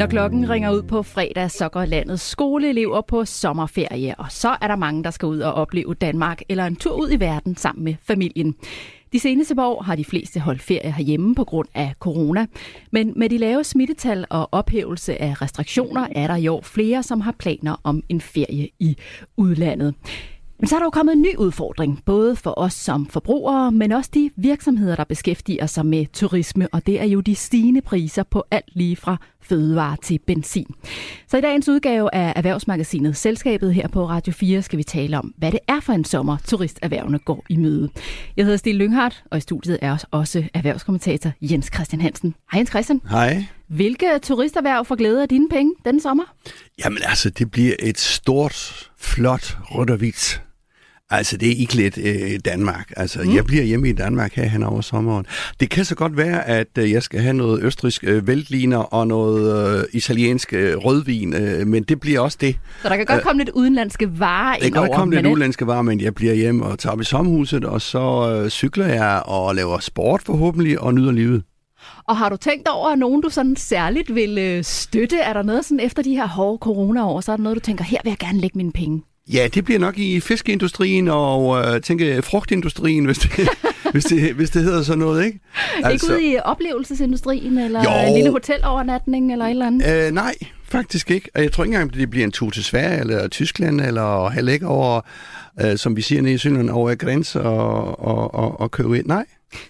Når klokken ringer ud på fredag, så går landets skoleelever på sommerferie, og så er der mange, der skal ud og opleve Danmark eller en tur ud i verden sammen med familien. De seneste par år har de fleste holdt ferie herhjemme på grund af corona. Men med de lave smittetal og ophævelse af restriktioner er der i år flere, som har planer om en ferie i udlandet. Men så er der jo kommet en ny udfordring, både for os som forbrugere, men også de virksomheder, der beskæftiger sig med turisme, og det er jo de stigende priser på alt lige fra fødevarer til benzin. Så i dagens udgave af Erhvervsmagasinet Selskabet her på Radio 4 skal vi tale om, hvad det er for en sommer, turisterhvervene går i møde. Jeg hedder Stil Lynghardt, og i studiet er også erhvervskommentator Jens Christian Hansen. Hej Jens Christian. Hej. Hvilke turisterhverv får glæde af dine penge denne sommer? Jamen altså, det bliver et stort, flot rødt og hvidt Altså, det er ikke lidt øh, Danmark. Altså, mm. jeg bliver hjemme i Danmark her hen over sommeren. Det kan så godt være, at øh, jeg skal have noget østrisk øh, væltliner og noget øh, italiensk øh, rødvin, øh, men det bliver også det. Så der kan godt komme lidt udenlandske varer ind over? Det kan godt komme lidt udenlandske varer, men jeg bliver hjemme og tager op i sommerhuset, og så øh, cykler jeg og laver sport forhåbentlig og nyder livet. Og har du tænkt over, at nogen du sådan særligt vil øh, støtte? Er der noget sådan efter de her hårde corona-år, så er der noget, du tænker, her vil jeg gerne lægge mine penge? Ja, det bliver nok i fiskeindustrien og øh, tænke frugtindustrien, hvis det, hvis, det, hvis det hedder sådan noget, ikke? Altså, ikke ude i oplevelsesindustrien, eller jo, en lille hotelovernatning, eller et eller andet? Øh, nej, faktisk ikke. Og jeg tror ikke engang, det bliver en tur til Sverige, eller Tyskland, eller heller ikke over, øh, som vi siger nede i Sønderland, over grænser og, og, og, og købe ind. Nej.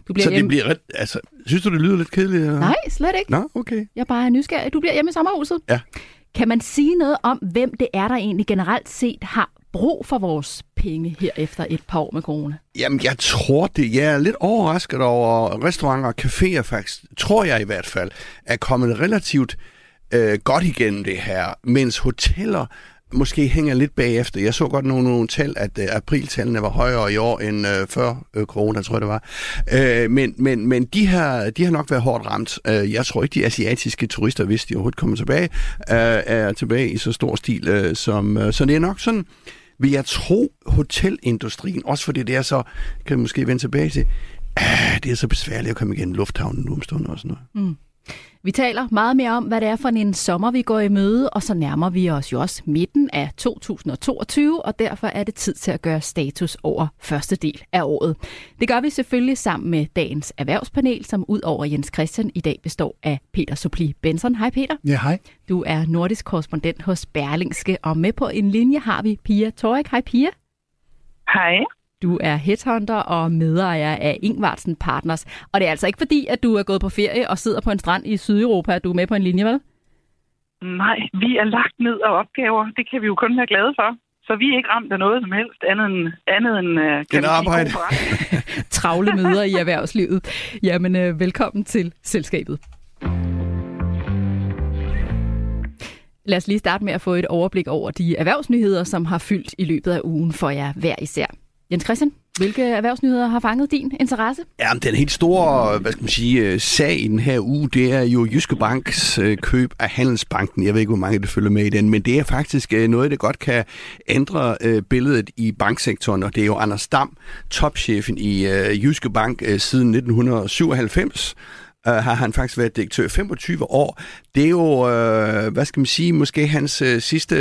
Du bliver så hjemme... det bliver ret... Altså, synes du, det lyder lidt kedeligt? Eller? Nej, slet ikke. Nå, okay. Jeg er bare nysgerrig. Du bliver hjemme i sommerhuset. Ja. Kan man sige noget om, hvem det er, der egentlig generelt set har brug for vores penge her efter et par år med corona? Jamen, jeg tror det. Jeg er lidt overrasket over restauranter og caféer faktisk, tror jeg i hvert fald, er kommet relativt øh, godt igennem det her, mens hoteller måske hænger lidt bagefter. Jeg så godt nogle, nogle tal, at øh, apriltallene var højere i år end øh, før øh, corona, tror jeg det var. Øh, men men, men de, har, de har nok været hårdt ramt. Øh, jeg tror ikke, de asiatiske turister, hvis de overhovedet kommer tilbage, øh, er tilbage i så stor stil Øh, som... øh, så det er nok sådan, vil jeg tro, hotelindustrien, også fordi det er så, kan vi måske vende tilbage til, uh, det er så besværligt at komme igennem lufthavnen nu om stunden og sådan noget. Mm. Vi taler meget mere om, hvad det er for en sommer, vi går i møde, og så nærmer vi os jo også midten af 2022, og derfor er det tid til at gøre status over første del af året. Det gør vi selvfølgelig sammen med dagens erhvervspanel, som ud over Jens Christian i dag består af Peter Supli Benson. Hej Peter. Ja, hej. Du er nordisk korrespondent hos Berlingske, og med på en linje har vi Pia Torik. Hej Pia. Hej. Du er headhunter og medejer af Ingvartsen Partners. Og det er altså ikke fordi, at du er gået på ferie og sidder på en strand i Sydeuropa, at du er med på en linje, vel? Nej, vi er lagt ned af opgaver. Det kan vi jo kun være glade for. Så vi er ikke ramt af noget som helst andet end, andet end uh, kan arbejde. Travle møder i erhvervslivet. Jamen, uh, velkommen til selskabet. Lad os lige starte med at få et overblik over de erhvervsnyheder, som har fyldt i løbet af ugen for jer hver især. Jens Christian, hvilke erhvervsnyheder har fanget din interesse? Ja, den helt store hvad skal man sige, sagen sag i den her uge, det er jo Jyske Banks øh, køb af Handelsbanken. Jeg ved ikke, hvor mange der følger med i den, men det er faktisk øh, noget, der godt kan ændre billedet i banksektoren, og det er jo Anders Dam, topchefen i Jyske Bank siden 1997, øh, har han faktisk været direktør 25 år. Det er jo, øh, hvad skal man sige, måske hans øh, sidste,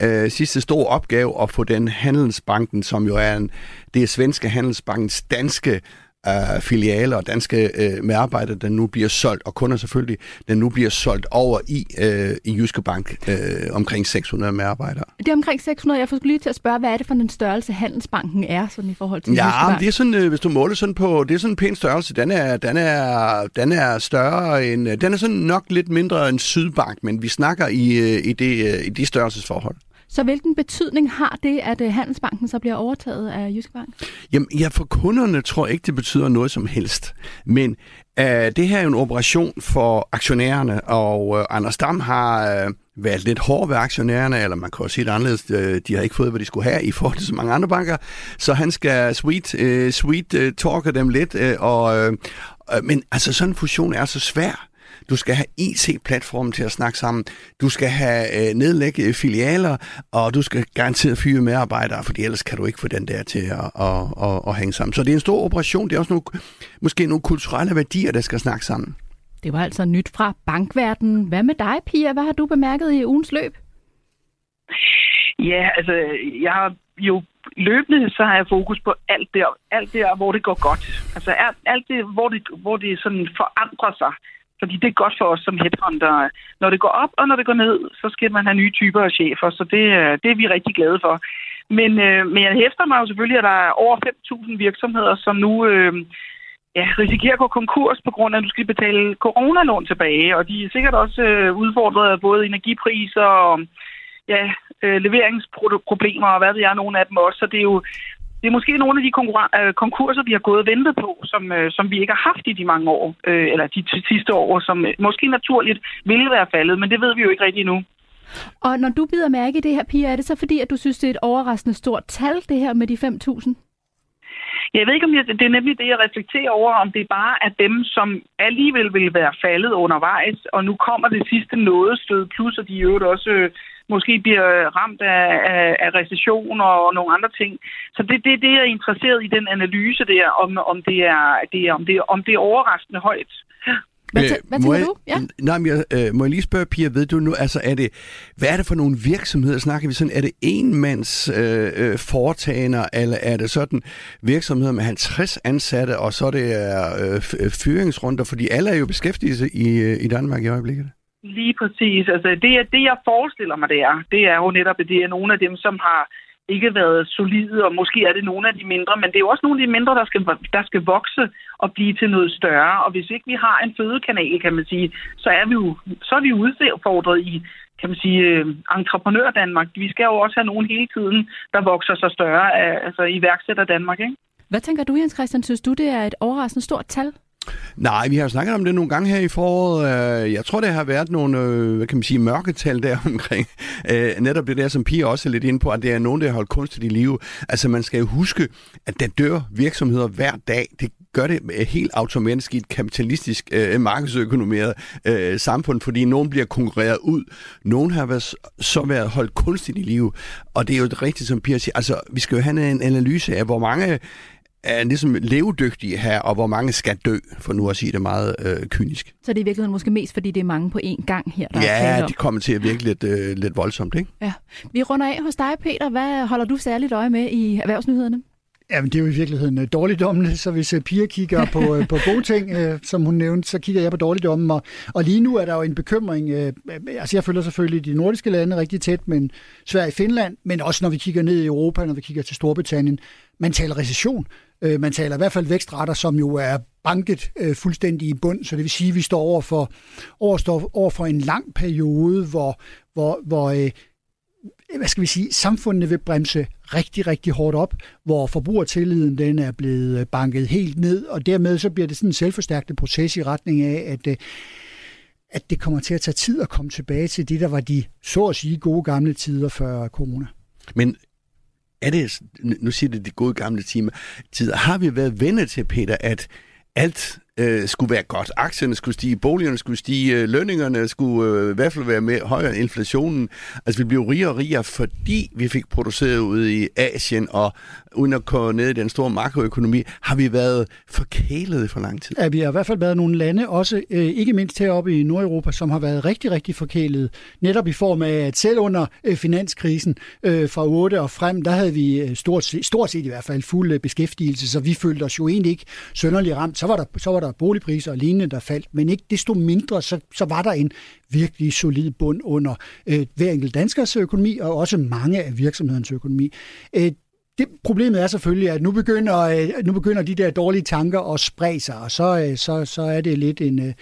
øh, sidste store opgave at få den handelsbanken, som jo er en, det er svenske handelsbankens danske uh, filialer og danske uh, medarbejdere, der nu bliver solgt, og kunder selvfølgelig, der nu bliver solgt over i, uh, i Jyske Bank, uh, omkring 600 medarbejdere. Det er omkring 600. Jeg får lige til at spørge, hvad er det for en størrelse, Handelsbanken er sådan i forhold til Ja, Jyske Bank? det er sådan, uh, hvis du måler sådan på, det er sådan en pæn størrelse. Den er, den er, den er større end, den er sådan nok lidt mindre end Sydbank, men vi snakker i, i, det, i de størrelsesforhold. Så hvilken betydning har det, at øh, Handelsbanken så bliver overtaget af Jyske Bank? Jamen, ja, for kunderne tror jeg ikke, det betyder noget som helst. Men øh, det her er jo en operation for aktionærerne, og øh, Anders Dam har øh, været lidt hård ved aktionærerne, eller man kan også sige det anderledes, øh, de har ikke fået, hvad de skulle have i forhold til så mange andre banker, så han skal sweet, øh, sweet øh, talke dem lidt, øh, og, øh, øh men altså sådan en fusion er så svær. Du skal have IT-platformen til at snakke sammen. Du skal have øh, nedlægge øh, filialer, og du skal garanteret fyre medarbejdere, for ellers kan du ikke få den der til at, at, at, at hænge sammen. Så det er en stor operation. Det er også nogle, måske nogle kulturelle værdier, der skal snakke sammen. Det var altså nyt fra bankverdenen. Hvad med dig, Pia? Hvad har du bemærket i ugens løb? Ja, altså, jeg har jo løbende, så har jeg fokus på alt der, alt der hvor det går godt. Altså alt, alt det, hvor det, hvor det sådan forandrer sig. Fordi det er godt for os som headhunter. Når det går op, og når det går ned, så skal man have nye typer af chefer. Så det, øh, det er vi rigtig glade for. Men, øh, men jeg hæfter mig jo selvfølgelig, at der er over 5.000 virksomheder, som nu øh, ja, risikerer at gå konkurs på grund af, at du skal betale coronalån tilbage. Og de er sikkert også øh, udfordret af både energipriser og ja, øh, leveringsproblemer og hvad ved jeg, nogle af dem også. Så det er jo det er måske nogle af de øh, konkurser, vi har gået og ventet på, som, øh, som vi ikke har haft i de mange år, øh, eller de sidste år, som øh, måske naturligt ville være faldet, men det ved vi jo ikke rigtig nu. Og når du bider mærke i det her, Pia, er det så fordi, at du synes, det er et overraskende stort tal, det her med de 5.000? Jeg ved ikke, om jeg, det er nemlig det, jeg reflekterer over, om det bare er dem, som alligevel vil være faldet undervejs, og nu kommer det sidste nådestød, plus at de i øvrigt også øh, måske bliver ramt af, af, af recession og nogle andre ting. Så det er det, det, jeg er interesseret i den analyse der, om, om, det, er, det, er, om, det, om det er overraskende højt. Hvad, tæ- hvad tænker jeg, du? Ja. Nej, men jeg, øh, må jeg lige spørge, Pia, ved du nu, altså er det, hvad er det for nogle virksomheder, snakker vi sådan, er det enmands øh, øh, foretagender, eller er det sådan virksomheder med 50 ansatte, og så er det øh, fyringsrunder, fordi alle er jo beskæftiget i, i Danmark i øjeblikket? Lige præcis. Altså, det, det, jeg forestiller mig, det er, det er jo netop, at det er nogle af dem, som har ikke været solide, og måske er det nogle af de mindre, men det er jo også nogle af de mindre, der skal, der skal vokse og blive til noget større. Og hvis ikke vi har en fødekanal, kan man sige, så er vi jo, så er vi udfordret i, kan man sige, øh, entreprenør Danmark. Vi skal jo også have nogen hele tiden, der vokser sig større, altså iværksætter Danmark, ikke? Hvad tænker du, Jens Christian? Synes du, det er et overraskende stort tal? Nej, vi har snakket om det nogle gange her i foråret. Øh, jeg tror, det har været nogle, øh, hvad kan man sige, mørketal der omkring. Øh, netop det der, som Pia også er lidt inde på, at det er nogen, der har holdt kunstigt i live. Altså, man skal jo huske, at der dør virksomheder hver dag. Det gør det helt automatisk i et kapitalistisk øh, markedsøkonomeret øh, samfund, fordi nogen bliver konkurreret ud. Nogen har været, så været holdt kunstigt i live. Og det er jo rigtigt, som Pia siger. Altså, vi skal jo have en analyse af, hvor mange er ligesom levedygtige her, og hvor mange skal dø, for nu at sige det meget øh, kynisk. Så det er i virkeligheden måske mest, fordi det er mange på én gang her, der Ja, er de kommer til at virke lidt, øh, lidt voldsomt, ikke? Ja. Vi runder af hos dig, Peter. Hvad holder du særligt øje med i erhvervsnyhederne? Jamen, det er jo i virkeligheden uh, dårligdommene, så hvis uh, Pia kigger på, uh, på gode ting, som hun nævnte, så kigger jeg på dårligdommen, og, og lige nu er der jo en bekymring, uh, altså jeg følger selvfølgelig de nordiske lande rigtig tæt, men Sverige og Finland, men også når vi kigger ned i Europa, når vi kigger til Storbritannien, man taler recession, Øh, man taler i hvert fald vækstrater, som jo er banket øh, fuldstændig i bund, så det vil sige, at vi står over for, over, over for en lang periode, hvor, hvor, hvor øh, hvad skal vi sige, samfundene vil bremse rigtig, rigtig hårdt op, hvor forbrugertilliden den er blevet øh, banket helt ned, og dermed så bliver det sådan en selvforstærkende proces i retning af, at, øh, at det kommer til at tage tid at komme tilbage til det, der var de, så at sige, gode gamle tider før corona. Men er det, nu siger det de gode gamle tider, har vi været venner til, Peter, at alt øh, skulle være godt. Aktierne skulle stige, boligerne skulle stige, øh, lønningerne skulle øh, i hvert fald være med højere end inflationen. Altså vi blev rigere og rigere, fordi vi fik produceret ude i Asien, og uden at gå ned i den store makroøkonomi, har vi været forkælet for lang tid. Ja, vi har i hvert fald været nogle lande, også øh, ikke mindst heroppe i Nordeuropa, som har været rigtig, rigtig forkælet. Netop i form af, at selv under øh, finanskrisen øh, fra 8 og frem, der havde vi øh, stort, stort set i hvert fald fuld øh, beskæftigelse, så vi følte os jo egentlig ikke sønderlig ramt. Så var der, så var der boligpriser og lignende, der faldt, men ikke desto mindre, så, så var der en virkelig solid bund under øh, hver enkelt danskers økonomi, og også mange af virksomhedens økonomi. Øh, det, problemet er selvfølgelig, at nu begynder, øh, nu begynder de der dårlige tanker at sprede sig, og så, øh, så, så er det lidt en, øh,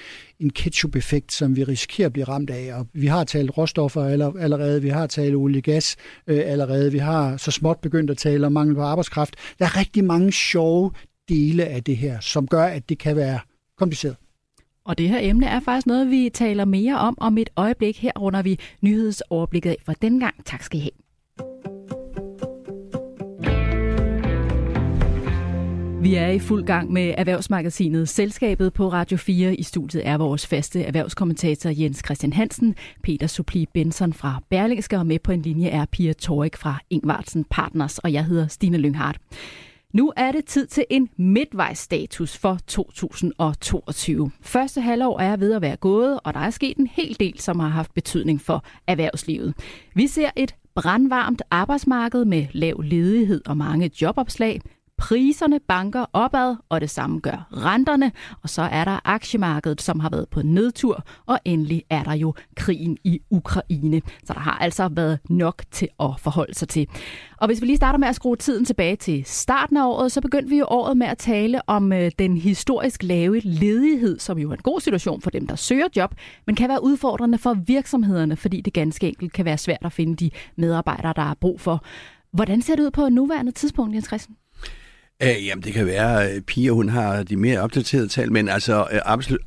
en ketchup-effekt, som vi risikerer at blive ramt af. Og vi har talt råstoffer allerede, vi har talt olie gas allerede, vi har så småt begyndt at tale om mangel på arbejdskraft. Der er rigtig mange sjove dele af det her, som gør, at det kan være kompliceret. Og det her emne er faktisk noget, vi taler mere om om et øjeblik. Her runder vi nyhedsoverblikket af for denne gang. Tak skal I have. Vi er i fuld gang med erhvervsmagasinet Selskabet på Radio 4. I studiet er vores faste erhvervskommentator Jens Christian Hansen, Peter Supli Benson fra Berlingske og med på en linje er Pia Torik fra Ingvartsen Partners, og jeg hedder Stine Lynghardt. Nu er det tid til en midtvejsstatus for 2022. Første halvår er ved at være gået, og der er sket en hel del, som har haft betydning for erhvervslivet. Vi ser et brandvarmt arbejdsmarked med lav ledighed og mange jobopslag. Priserne banker opad, og det samme gør renterne. Og så er der aktiemarkedet, som har været på nedtur, og endelig er der jo krigen i Ukraine. Så der har altså været nok til at forholde sig til. Og hvis vi lige starter med at skrue tiden tilbage til starten af året, så begyndte vi jo året med at tale om øh, den historisk lave ledighed, som jo er en god situation for dem, der søger job, men kan være udfordrende for virksomhederne, fordi det ganske enkelt kan være svært at finde de medarbejdere, der er brug for. Hvordan ser det ud på nuværende tidspunkt, Jens Christen? Øh, jamen, det kan være, at Pia hun har de mere opdaterede tal, men altså øh,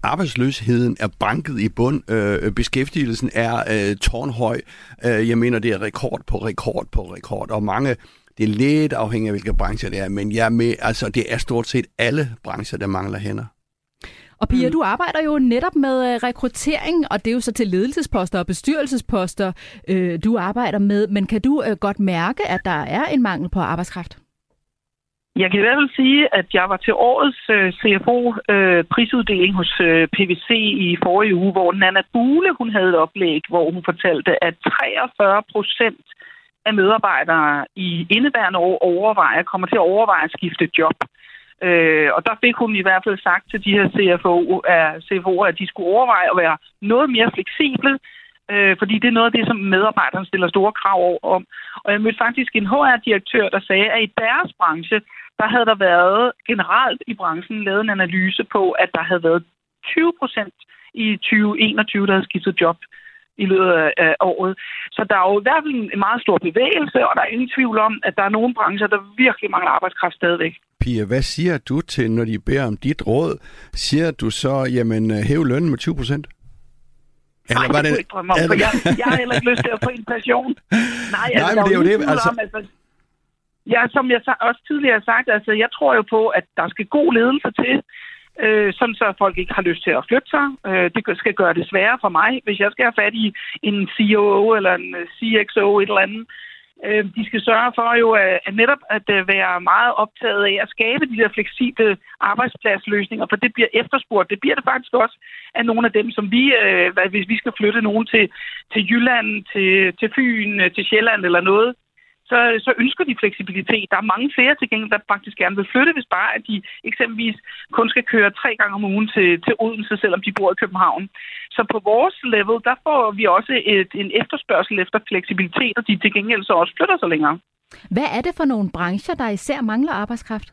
arbejdsløsheden er banket i bund. Øh, beskæftigelsen er øh, tårnhøj. Øh, jeg mener, det er rekord på rekord på rekord, og mange det er lidt afhængigt af, hvilke brancher det er, men jeg med, altså, det er stort set alle brancher, der mangler hænder. Og Pia, mm. du arbejder jo netop med øh, rekruttering, og det er jo så til ledelsesposter og bestyrelsesposter, øh, du arbejder med. Men kan du øh, godt mærke, at der er en mangel på arbejdskraft? Jeg kan i hvert fald sige, at jeg var til årets øh, CFO-prisuddeling øh, hos øh, PVC i forrige uge, hvor Nana Bule hun havde et oplæg, hvor hun fortalte, at 43 procent af medarbejdere i indeværende år overvejer, kommer til at overveje at skifte job. Øh, og der fik hun i hvert fald sagt til de her CFO, at, øh, CFO'er, at de skulle overveje at være noget mere fleksible, øh, fordi det er noget af det, som medarbejderne stiller store krav om. Og jeg mødte faktisk en HR-direktør, der sagde, at i deres branche, der havde der været generelt i branchen lavet en analyse på, at der havde været 20 procent i 2021, der havde skiftet job i løbet af året. Så der er jo i hvert fald en meget stor bevægelse, og der er ingen tvivl om, at der er nogle brancher, der virkelig mangler arbejdskraft stadigvæk. Pia, hvad siger du til, når de beder om dit råd? Siger du så, jamen, hæv lønnen med 20 procent? Eller var det, det ikke drømme om, for jeg, jeg har heller ikke lyst til at få en passion. Nej, altså, Nej men det er jo det. Altså... Om, altså, Ja, som jeg også tidligere har sagt, altså jeg tror jo på, at der skal god ledelse til, øh, sådan så folk ikke har lyst til at flytte sig. Øh, det skal gøre det sværere for mig, hvis jeg skal have fat i en COO eller en øh, CXO, et eller andet. Øh, de skal sørge for jo at, at netop at øh, være meget optaget af at skabe de der fleksible arbejdspladsløsninger, for det bliver efterspurgt. Det bliver det faktisk også af nogle af dem, som vi, øh, hvis vi skal flytte nogen til, til Jylland, til, til Fyn, øh, til Sjælland eller noget, så, så ønsker de fleksibilitet. Der er mange flere til gengæld, der faktisk gerne vil flytte, hvis bare at de eksempelvis kun skal køre tre gange om ugen til, til Odense, selvom de bor i København. Så på vores level, der får vi også et, en efterspørgsel efter fleksibilitet, og de til gengæld så også flytter sig længere. Hvad er det for nogle brancher, der især mangler arbejdskraft?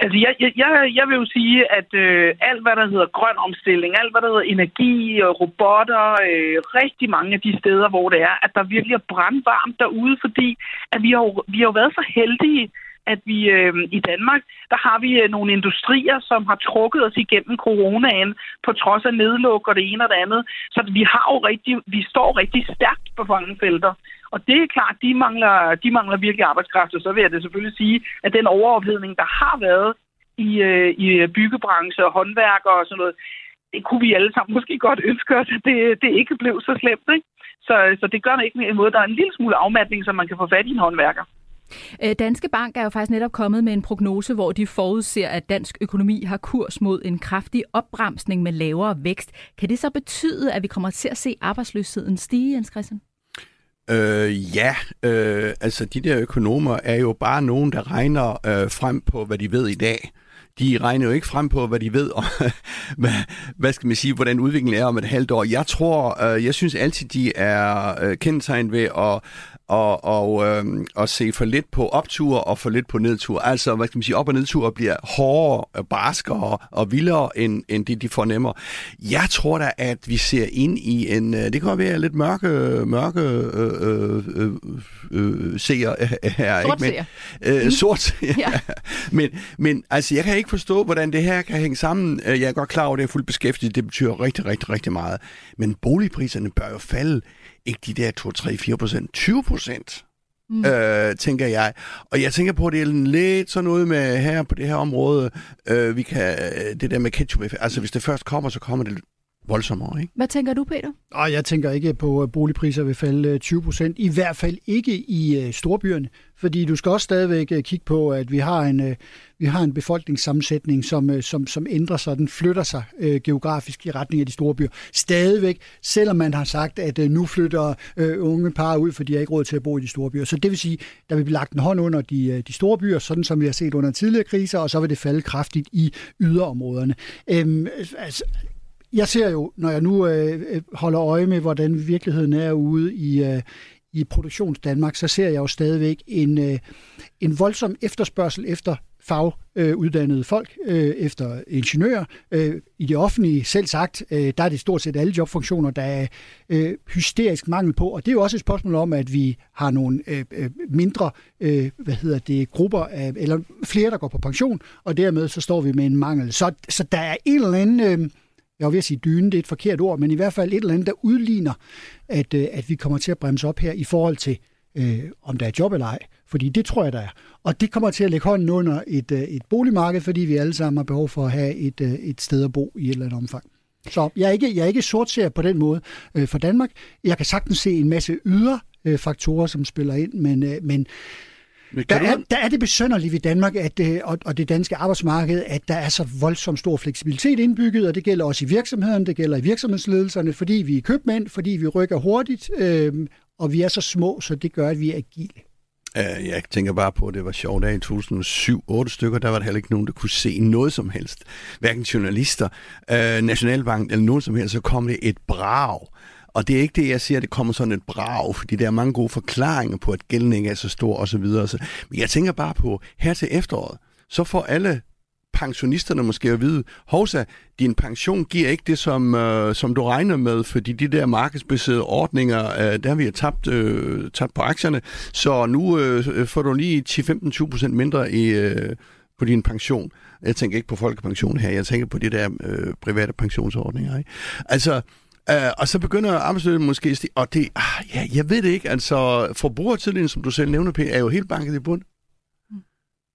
Altså, jeg, jeg, jeg vil jo sige, at øh, alt, hvad der hedder grøn omstilling, alt, hvad der hedder energi og robotter, øh, rigtig mange af de steder, hvor det er, at der virkelig er brandvarmt derude, fordi at vi har, vi har jo været så heldige, at vi øh, i Danmark, der har vi øh, nogle industrier, som har trukket os igennem coronaen, på trods af nedluk og det ene og det andet. Så vi har jo rigtig, vi står rigtig stærkt på mange felter. Og det er klart, de mangler, de mangler virkelig arbejdskraft, og så vil jeg det selvfølgelig sige, at den overophedning, der har været i, øh, i byggebranche og håndværker og sådan noget, det kunne vi alle sammen måske godt ønske os, at det, det ikke blev så slemt. Ikke? Så, så det gør det ikke en måde, der er en lille smule afmatning, så man kan få fat i en håndværker. Øh, Danske Bank er jo faktisk netop kommet med en prognose, hvor de forudser, at dansk økonomi har kurs mod en kraftig opbremsning med lavere vækst. Kan det så betyde, at vi kommer til at se arbejdsløsheden stige, Jens Christian? Øh, ja, øh, altså de der økonomer er jo bare nogen, der regner øh, frem på, hvad de ved i dag. De regner jo ikke frem på, hvad de ved om, hvad, hvad skal man sige, hvordan udviklingen er om et halvt år. Jeg tror, øh, jeg synes altid, de er øh, kendetegnet ved at og, og, øh, og se for lidt på optur og for lidt på nedtur. Altså, hvad skal man sige, op- og nedtur bliver hårdere, barskere og vildere, end, end det, de fornemmer. Jeg tror da, at vi ser ind i en, øh, det kan være lidt mørke, mørke øh, øh, øh, øh seer her. Sort ikke? Men, øh, mm. Sort ja. men, men altså, jeg kan ikke forstå, hvordan det her kan hænge sammen. Øh, jeg er godt klar over, at det er fuldt beskæftiget. Det betyder rigtig, rigtig, rigtig meget. Men boligpriserne bør jo falde ikke de der 2, 3, 4 procent, 20 procent. Mm. Øh, tænker jeg. Og jeg tænker på, at det er lidt sådan noget med her på det her område, øh, vi kan, det der med ketchup, altså hvis det først kommer, så kommer det voldsommere. Ikke? Hvad tænker du, Peter? Og jeg tænker ikke på, at boligpriser vil falde 20 procent. I hvert fald ikke i uh, storbyerne. Fordi du skal også stadigvæk uh, kigge på, at vi har en, uh, vi har en befolkningssammensætning, som, uh, som, som ændrer sig. Den flytter sig geografisk i retning af de store byer. Stadigvæk, selvom man har sagt, at nu flytter unge par ud, for de har ikke råd til at bo i de store byer. Så det vil sige, der vil blive lagt en hånd under de, de store byer, sådan som vi har set under tidligere kriser, og så vil det falde kraftigt i yderområderne. Um, altså, jeg ser jo, når jeg nu øh, øh, holder øje med, hvordan virkeligheden er ude i, øh, i produktions Danmark, så ser jeg jo stadigvæk en, øh, en voldsom efterspørgsel efter faguddannede øh, folk, øh, efter ingeniører. Øh, I det offentlige, selv sagt, øh, der er det stort set alle jobfunktioner, der er øh, hysterisk mangel på, og det er jo også et spørgsmål om, at vi har nogle øh, øh mindre, øh, hvad hedder det, grupper, af, eller flere, der går på pension, og dermed så står vi med en mangel. Så, så der er en eller anden... Øh, jeg var ved at sige dyne, det er et forkert ord, men i hvert fald et eller andet, der udligner, at, øh, at vi kommer til at bremse op her i forhold til, øh, om der er job eller ej. Fordi det tror jeg, der er. Og det kommer til at lægge hånden under et, øh, et boligmarked, fordi vi alle sammen har behov for at have et, øh, et sted at bo i et eller andet omfang. Så jeg er ikke, jeg er ikke sortser på den måde øh, for Danmark. Jeg kan sagtens se en masse ydre øh, faktorer, som spiller ind, men, øh, men der er, der er det besønderligt ved Danmark at, øh, og, og det danske arbejdsmarked, at der er så voldsomt stor fleksibilitet indbygget, og det gælder også i virksomheden, det gælder i virksomhedsledelserne, fordi vi er købmænd, fordi vi rykker hurtigt, øh, og vi er så små, så det gør, at vi er agile. Jeg tænker bare på, at det var sjovt, at i 2007, otte stykker, der var der heller ikke nogen, der kunne se noget som helst. Hverken journalister, øh, Nationalbank eller nogen som helst, så kom det et brag og det er ikke det, jeg siger, at det kommer sådan et brag, fordi der er mange gode forklaringer på, at gælden ikke er så stor osv. Men jeg tænker bare på, her til efteråret, så får alle pensionisterne måske at vide, Hovsa, din pension giver ikke det, som, øh, som du regner med, fordi de der markedsbaserede ordninger, øh, der har vi tabt, øh, tabt på aktierne, så nu øh, får du lige 10-15-20% mindre i, øh, på din pension. Jeg tænker ikke på folkepension her, jeg tænker på de der øh, private pensionsordninger. Ikke? Altså, Uh, og så begynder arbejdsløsheden måske at stige, og det, ah, ja, jeg ved det ikke, altså forbrugertidligheden, som du selv nævner, P, er jo helt banket i bund.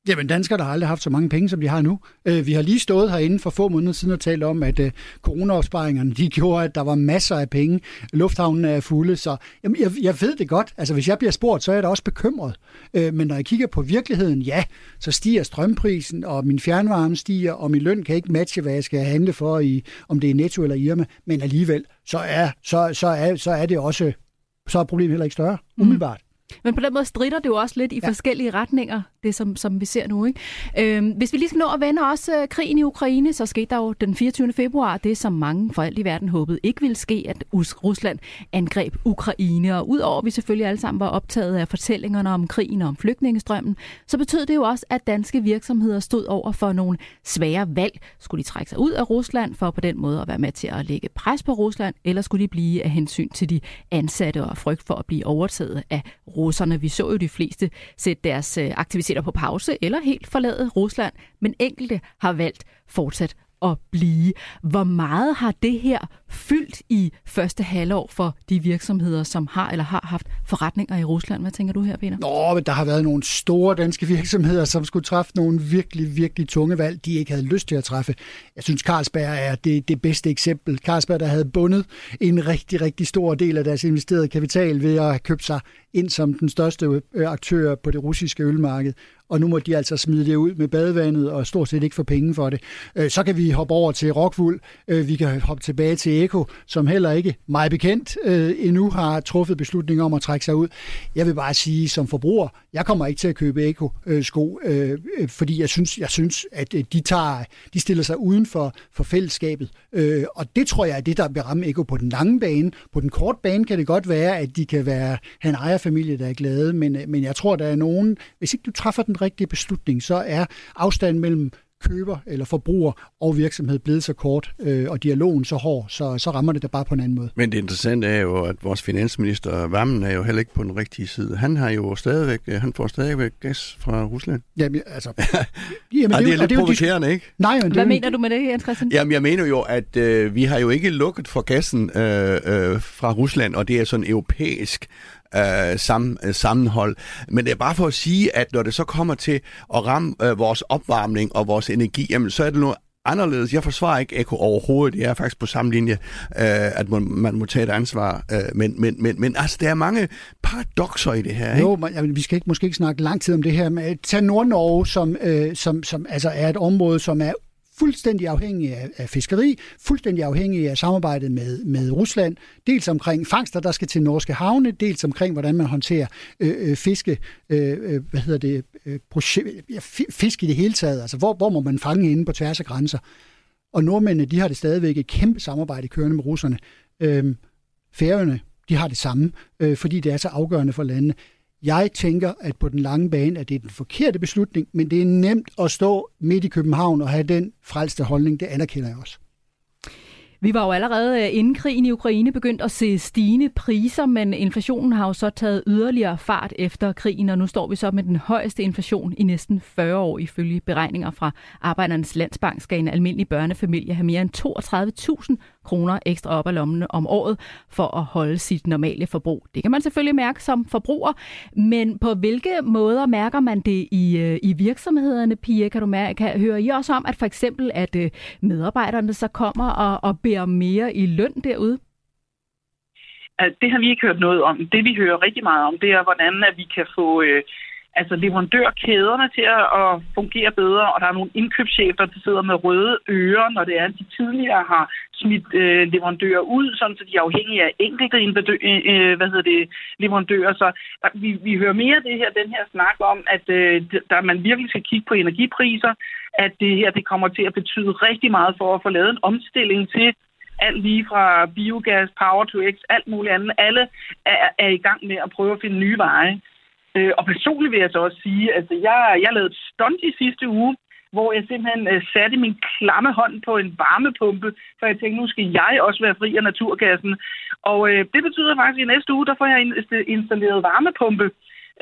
Jamen, danskere, der har aldrig haft så mange penge, som de har nu. Uh, vi har lige stået herinde for få måneder siden og talt om, at uh, coronaopsparingerne, de gjorde, at der var masser af penge. Lufthavnen er fulde, så jamen, jeg, jeg ved det godt. Altså, hvis jeg bliver spurgt, så er jeg da også bekymret. Uh, men når jeg kigger på virkeligheden, ja, så stiger strømprisen, og min fjernvarme stiger, og min løn kan ikke matche, hvad jeg skal handle for, i, om det er Netto eller Irma, men alligevel, så er, så, så er, så er det også, så er problemet heller ikke større, mm. umiddelbart. Men på den måde strider det jo også lidt i ja. forskellige retninger, det som, som vi ser nu. Ikke? Øhm, hvis vi lige skal nå at vende også øh, krigen i Ukraine, så skete der jo den 24. februar det, som mange for alt i verden håbede ikke ville ske, at Rusland angreb Ukraine. Og udover at vi selvfølgelig alle sammen var optaget af fortællingerne om krigen og om flygtningestrømmen, så betød det jo også, at danske virksomheder stod over for nogle svære valg. Skulle de trække sig ud af Rusland for på den måde at være med til at lægge pres på Rusland, eller skulle de blive af hensyn til de ansatte og frygt for at blive overtaget af russerne. Vi så jo de fleste sætte deres øh, aktiviteter på pause eller helt forlade Rusland, men enkelte har valgt fortsat at blive. Hvor meget har det her fyldt i første halvår for de virksomheder, som har eller har haft forretninger i Rusland? Hvad tænker du her, Peter? Nå, men der har været nogle store danske virksomheder, som skulle træffe nogle virkelig, virkelig tunge valg, de ikke havde lyst til at træffe. Jeg synes, Carlsberg er det, det bedste eksempel. Carlsberg, der havde bundet en rigtig, rigtig stor del af deres investerede kapital ved at købe sig ind som den største øh, aktør på det russiske ølmarked og nu må de altså smide det ud med badevandet og stort set ikke få penge for det. Øh, så kan vi hoppe over til Rockwool, øh, vi kan hoppe tilbage til Eko, som heller ikke meget bekendt øh, endnu har truffet beslutning om at trække sig ud. Jeg vil bare sige som forbruger, jeg kommer ikke til at købe Eko-sko, øh, øh, øh, fordi jeg synes, jeg synes at de, tager, de stiller sig uden for, for fællesskabet. Og det tror jeg er det, der vil ramme Eko på den lange bane. På den korte bane kan det godt være, at de kan være, have en ejerfamilie, der er glade, men, men jeg tror, der er nogen, hvis ikke du træffer den rigtige beslutning, så er afstanden mellem køber eller forbruger og virksomhed blevet så kort, øh, og dialogen så hård, så, så rammer det da bare på en anden måde. Men det interessante er jo, at vores finansminister Vammen er jo heller ikke på den rigtige side. Han har jo stadigvæk, øh, han får stadigvæk gas fra Rusland. Jamen, altså... jamen, det, er, det er lidt det provokerende, ikke? Nej, men det Hvad mener du med det, Jens Christian? Jamen, jeg mener jo, at øh, vi har jo ikke lukket for gassen øh, øh, fra Rusland, og det er sådan europæisk øh, sam, øh, sammenhold. Men det er bare for at sige, at når det så kommer til at ramme øh, vores opvarmning og vores energi, jamen, så er det noget anderledes. Jeg forsvarer ikke Eko overhovedet. Jeg er faktisk på samme linje, øh, at man, man må tage et ansvar. Øh, men, men, men, men altså, der er mange paradoxer i det her. Ikke? Jo, men, jamen, vi skal ikke, måske ikke snakke lang tid om det her. Men tag Nord-Norge, som, øh, som, som altså er et område, som er fuldstændig afhængige af, af fiskeri, fuldstændig afhængige af samarbejdet med, med Rusland, dels omkring fangster, der skal til norske havne, dels omkring, hvordan man håndterer øh, øh fiske, øh, øh, hvad hedder det, øh, ja, fisk i det hele taget, altså hvor, hvor må man fange inde på tværs af grænser. Og nordmændene, de har det stadigvæk et kæmpe samarbejde kørende med russerne. Øh, Færøerne, de har det samme, øh, fordi det er så afgørende for landene. Jeg tænker, at på den lange bane, at det er den forkerte beslutning, men det er nemt at stå midt i København og have den frelste holdning. Det anerkender jeg også. Vi var jo allerede øh, inden krigen i Ukraine begyndt at se stigende priser, men inflationen har jo så taget yderligere fart efter krigen, og nu står vi så med den højeste inflation i næsten 40 år. Ifølge beregninger fra Arbejdernes Landsbank skal en almindelig børnefamilie have mere end 32.000 kroner ekstra op af lommen om året for at holde sit normale forbrug. Det kan man selvfølgelig mærke som forbruger, men på hvilke måder mærker man det i, øh, i virksomhederne, Pia? Kan du mærke, kan, høre I også om, at for eksempel at øh, medarbejderne så kommer og, og beder mere i løn derude? Det har vi ikke hørt noget om. Det vi hører rigtig meget om, det er, hvordan at vi kan få øh, altså leverandørkæderne til at fungere bedre, og der er nogle indkøbschefer, der sidder med røde ører, når det er, at de tidligere har smidt øh, leverandører ud, sådan så de er afhængige af enkelte øh, øh, hvad hedder det, leverandører. Så der, vi, vi hører mere det her, den her snak om, at øh, der man virkelig skal kigge på energipriser, at det her det kommer til at betyde rigtig meget for at få lavet en omstilling til alt lige fra biogas, power to x, alt muligt andet. Alle er, er i gang med at prøve at finde nye veje. Øh, og personligt vil jeg så også sige, at altså, jeg, jeg lavede et stunt i sidste uge, hvor jeg simpelthen øh, satte min klamme hånd på en varmepumpe, for jeg tænkte, nu skal jeg også være fri af naturgassen. Og øh, det betyder faktisk, at i næste uge, der får jeg øh, installeret varmepumpe.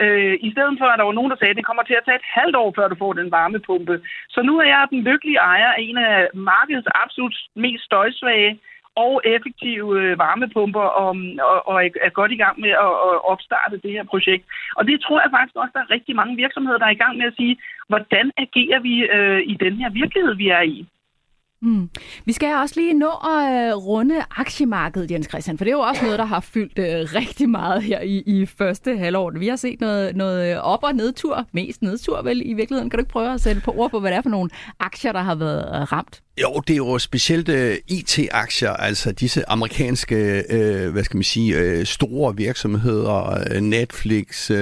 Øh, I stedet for, at der var nogen, der sagde, at det kommer til at tage et halvt år, før du får den varmepumpe. Så nu er jeg den lykkelige ejer af en af markedets absolut mest støjsvage og effektive øh, varmepumper og, og, og er godt i gang med at, at opstarte det her projekt. Og det tror jeg faktisk også, der er rigtig mange virksomheder, der er i gang med at sige, hvordan agerer vi øh, i den her virkelighed, vi er i? Mm. Vi skal også lige nå at øh, runde aktiemarkedet, Jens Christian, for det er jo også noget, der har fyldt øh, rigtig meget her i, i første halvår. Vi har set noget, noget øh, op- og nedtur, mest nedtur vel i virkeligheden. Kan du ikke prøve at sætte på ord på, hvad det er for nogle aktier, der har været ramt? Jo, det er jo specielt uh, IT-aktier, altså disse amerikanske, uh, hvad skal man sige, uh, store virksomheder, uh, Netflix, uh,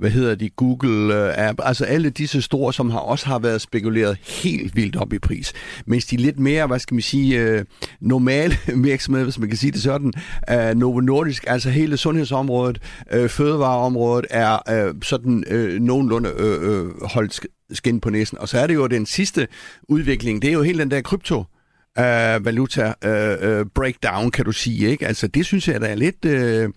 hvad hedder de, Google-app, øh, altså alle disse store, som har også har været spekuleret helt vildt op i pris. Mens de lidt mere, hvad skal man sige, øh, normale virksomheder, hvis man kan sige det sådan, øh, Novo Nordisk, altså hele sundhedsområdet, fødevareområdet, er sådan nogenlunde holdt skin på næsen. Og så er det jo den sidste udvikling, det er jo hele den der krypto øh, valuta uh, uh, breakdown, kan du sige. Ikke? Altså, det synes jeg, der er lidt øh,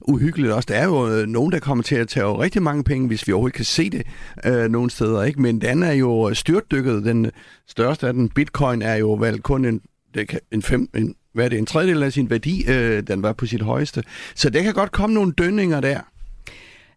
uhyggeligt også. Der er jo øh, nogen, der kommer til at tage rigtig mange penge, hvis vi overhovedet kan se det øh, nogle steder. Ikke? Men den er jo styrtdykket. Den største af den, bitcoin, er jo vel kun en, det kan, en, fem, en, hvad er det, en tredjedel af sin værdi, øh, den var på sit højeste. Så der kan godt komme nogle dønninger der.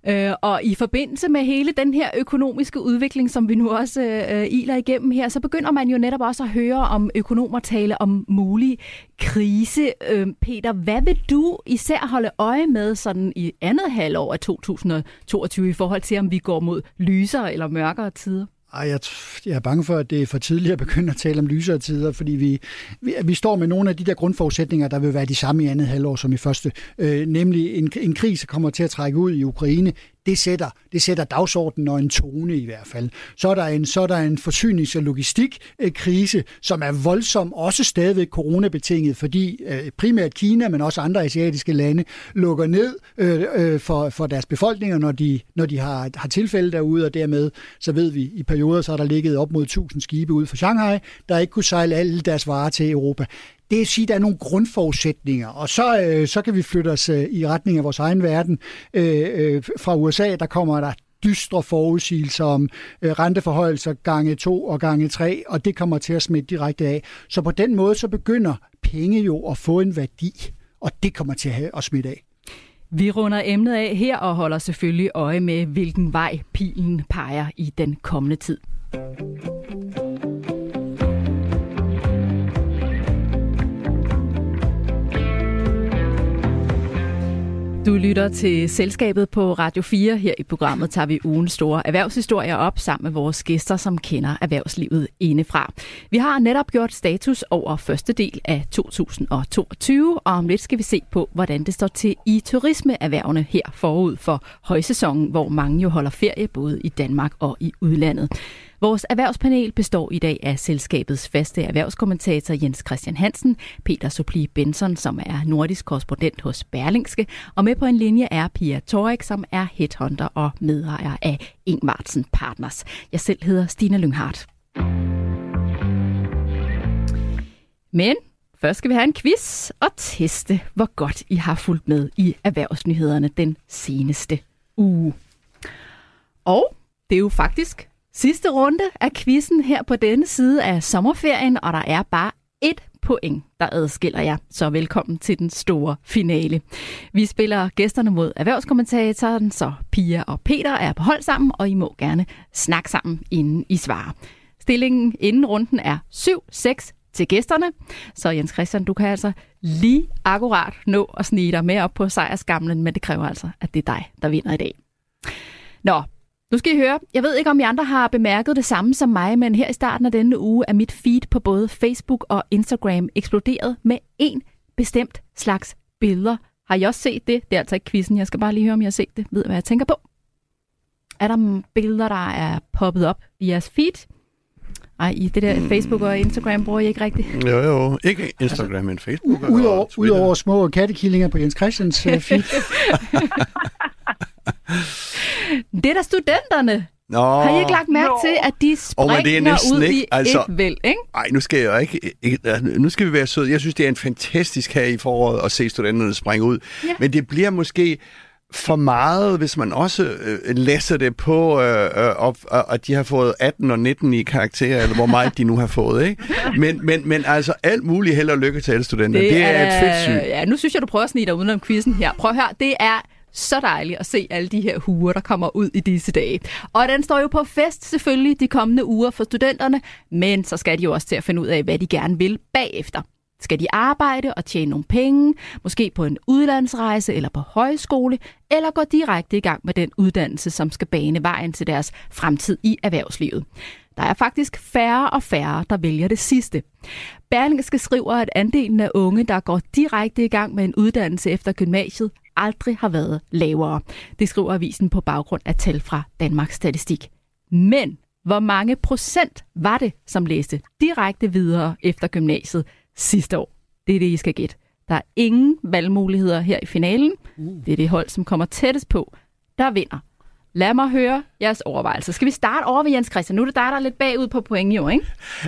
Øh, og i forbindelse med hele den her økonomiske udvikling, som vi nu også øh, iler igennem her, så begynder man jo netop også at høre om økonomer tale om mulig krise. Øh, Peter, hvad vil du især holde øje med sådan i andet halvår af 2022 i forhold til, om vi går mod lysere eller mørkere tider? Ej, jeg, jeg er bange for, at det er for tidligt at begynde at tale om lysere tider, fordi vi, vi, vi står med nogle af de der grundforudsætninger, der vil være de samme i andet halvår som i første. Øh, nemlig en, en krig, der kommer til at trække ud i Ukraine det sætter, det sætter dagsordenen og en tone i hvert fald. Så er der en, så er der en forsynings- og logistikkrise, som er voldsom, også stadigvæk coronabetinget, fordi øh, primært Kina, men også andre asiatiske lande, lukker ned øh, øh, for, for deres befolkninger, når de, når de har, har tilfælde derude, og dermed, så ved vi, i perioder, så har der ligget op mod 1000 skibe ud for Shanghai, der ikke kunne sejle alle deres varer til Europa det er at sige, at der er nogle grundforudsætninger, og så, øh, så kan vi flytte os øh, i retning af vores egen verden. Øh, øh, fra USA, der kommer der dystre forudsigelser om øh, renteforhøjelser gange to og gange tre, og det kommer til at smitte direkte af. Så på den måde, så begynder penge jo at få en værdi, og det kommer til at, have, at smitte af. Vi runder emnet af her og holder selvfølgelig øje med, hvilken vej pilen peger i den kommende tid. Du lytter til Selskabet på Radio 4. Her i programmet tager vi ugens store erhvervshistorier op sammen med vores gæster, som kender erhvervslivet indefra. Vi har netop gjort status over første del af 2022, og om lidt skal vi se på, hvordan det står til i turismeerhvervene her forud for højsæsonen, hvor mange jo holder ferie både i Danmark og i udlandet. Vores erhvervspanel består i dag af selskabets faste erhvervskommentator Jens Christian Hansen, Peter Supli Benson, som er nordisk korrespondent hos Berlingske, og med på en linje er Pia Torik, som er headhunter og medejer af Ingvartsen Partners. Jeg selv hedder Stine Lynghardt. Men først skal vi have en quiz og teste, hvor godt I har fulgt med i erhvervsnyhederne den seneste uge. Og det er jo faktisk Sidste runde af quizzen her på denne side af sommerferien, og der er bare et point, der adskiller jer. Så velkommen til den store finale. Vi spiller gæsterne mod erhvervskommentatoren, så Pia og Peter er på hold sammen, og I må gerne snakke sammen, inden I svarer. Stillingen inden runden er 7-6 til gæsterne. Så Jens Christian, du kan altså lige akkurat nå at snige dig med op på sejrsgamlen, men det kræver altså, at det er dig, der vinder i dag. Nå, nu skal I høre. Jeg ved ikke, om I andre har bemærket det samme som mig, men her i starten af denne uge er mit feed på både Facebook og Instagram eksploderet med en bestemt slags billeder. Har I også set det? Det er altså ikke quizzen. Jeg skal bare lige høre, om I har set det. Ved hvad jeg tænker på? Er der billeder, der er poppet op i jeres feed? Ej, i det der Facebook og Instagram bruger I ikke rigtigt? Jo, jo. Ikke Instagram, altså, men Facebook. Udover, udover små kattekillinger på Jens Christians uh, feed. Det er da studenterne. Nå. Har I ikke lagt mærke Nå. til, at de springer oh, det er ud ikke, i altså, et væld, ikke? Nej, nu skal jeg ikke, ikke... Nu skal vi være søde. Jeg synes, det er en fantastisk her i foråret at se studenterne springe ud. Ja. Men det bliver måske for meget, hvis man også øh, læser det på, øh, øh, og, og de har fået 18 og 19 i karakterer, eller hvor meget de nu har fået, ikke? Men, men, men altså alt muligt held og lykke til alle studenter. Det, det er, er et fedt syn. Ja, nu synes jeg, du prøver at snige dig udenom quizzen her. Prøv at høre, det er så dejligt at se alle de her huer, der kommer ud i disse dage. Og den står jo på fest selvfølgelig de kommende uger for studenterne, men så skal de jo også til at finde ud af, hvad de gerne vil bagefter. Skal de arbejde og tjene nogle penge, måske på en udlandsrejse eller på højskole, eller gå direkte i gang med den uddannelse, som skal bane vejen til deres fremtid i erhvervslivet? Der er faktisk færre og færre, der vælger det sidste. Berlingske skriver, at andelen af unge, der går direkte i gang med en uddannelse efter gymnasiet, aldrig har været lavere. Det skriver avisen på baggrund af tal fra Danmarks Statistik. Men hvor mange procent var det, som læste direkte videre efter gymnasiet sidste år? Det er det, I skal gætte. Der er ingen valgmuligheder her i finalen. Uh. Det er det hold, som kommer tættest på, der vinder. Lad mig høre jeres overvejelser. Skal vi starte over ved Jens Christian? Nu er det dig, der er lidt bagud på point, jo, ikke?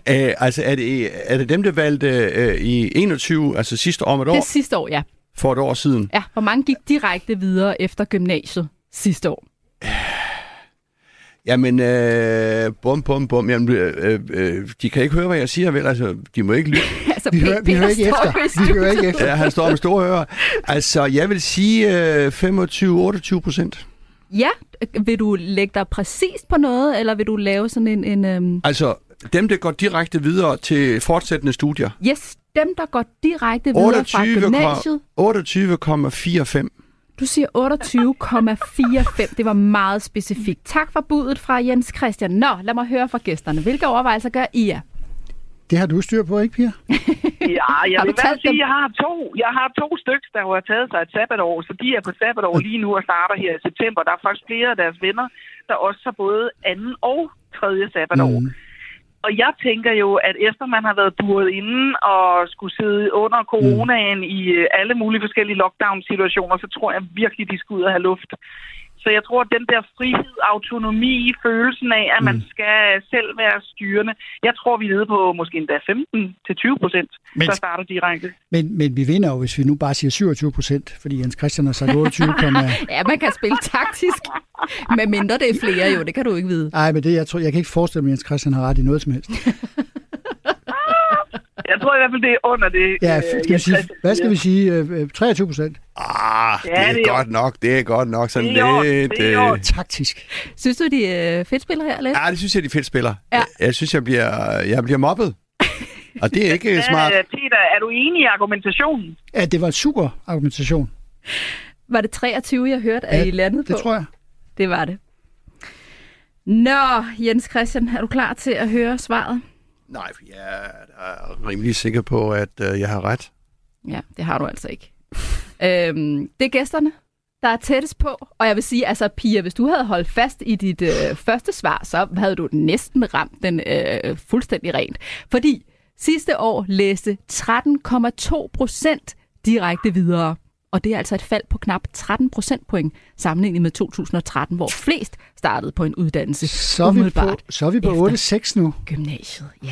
Æh, altså, er det, er det dem, der valgte øh, i 21, altså sidste år om et år? Det sidste år, ja. For et år siden? Ja. Hvor mange gik direkte videre efter gymnasiet sidste år? Jamen, øh, bum, bum, bum. Jamen, øh, øh, de kan ikke høre, hvad jeg siger, vel? Altså, de må ikke lytte. altså, vi, hører, vi hører ikke efter. Vi hører ikke efter. Ja, han står med store ører. Altså, jeg vil sige øh, 25-28 procent. Ja, vil du lægge dig præcist på noget, eller vil du lave sådan en... en øhm... Altså, dem, der går direkte videre til fortsættende studier. Yes, dem, der går direkte videre 28, fra gymnasiet. 28,45. Du siger 28,45. Det var meget specifikt. Tak for budet fra Jens Christian. Nå, lad mig høre fra gæsterne. Hvilke overvejelser gør I jer? Det har du styr på, ikke Pia? ja, jeg vil bare sige, at jeg har to, jeg har to stykker, der har taget sig et sabbatår, så de er på sabbatår lige nu og starter her i september. Der er faktisk flere af deres venner, der også har både anden og tredje sabbatår. Mm. Og jeg tænker jo, at efter man har været buret inde og skulle sidde under coronaen mm. i alle mulige forskellige lockdown-situationer, så tror jeg virkelig, de skal ud og have luft. Så jeg tror, at den der frihed, autonomi, følelsen af, at man mm. skal selv være styrende, jeg tror, vi er nede på måske endda 15-20 procent, der starter direkte. Men, men vi vinder jo, hvis vi nu bare siger 27 procent, fordi Jens Christian har sagt 28, Ja, man kan spille taktisk, med mindre det er flere jo, det kan du ikke vide. Nej, men det, jeg, tror, jeg kan ikke forestille mig, at Jens Christian har ret i noget som helst. Jeg tror i hvert fald, det er under det. Ja, øh, skal vi sige, hvad skal vi sige? 23 øh, procent? Ah, ja, det er, det er godt nok. Det er godt nok. Sådan det er lidt... Det er øh... taktisk. Synes du, de er fedt spiller her, lidt? Ja, det synes jeg, de er fedt spiller. Ja. Jeg, jeg synes, jeg bliver, jeg bliver mobbet. Og det er ikke smart. Peter, er du enig i argumentationen? Ja, det var en super argumentation. Var det 23, jeg hørte, at Ja, I landede Det på? tror jeg. Det var det. Nå, Jens Christian, er du klar til at høre svaret? Nej, for jeg er rimelig sikker på, at øh, jeg har ret. Ja, det har du altså ikke. øhm, det er gæsterne, der er tættest på. Og jeg vil sige, altså Pia, hvis du havde holdt fast i dit øh, første svar, så havde du næsten ramt den øh, fuldstændig rent. Fordi sidste år læste 13,2 procent direkte videre. Og det er altså et fald på knap 13 procentpoint sammenlignet med 2013, hvor flest startede på en uddannelse. Så er vi på, så er vi på efter 8-6 nu. Gymnasiet, ja.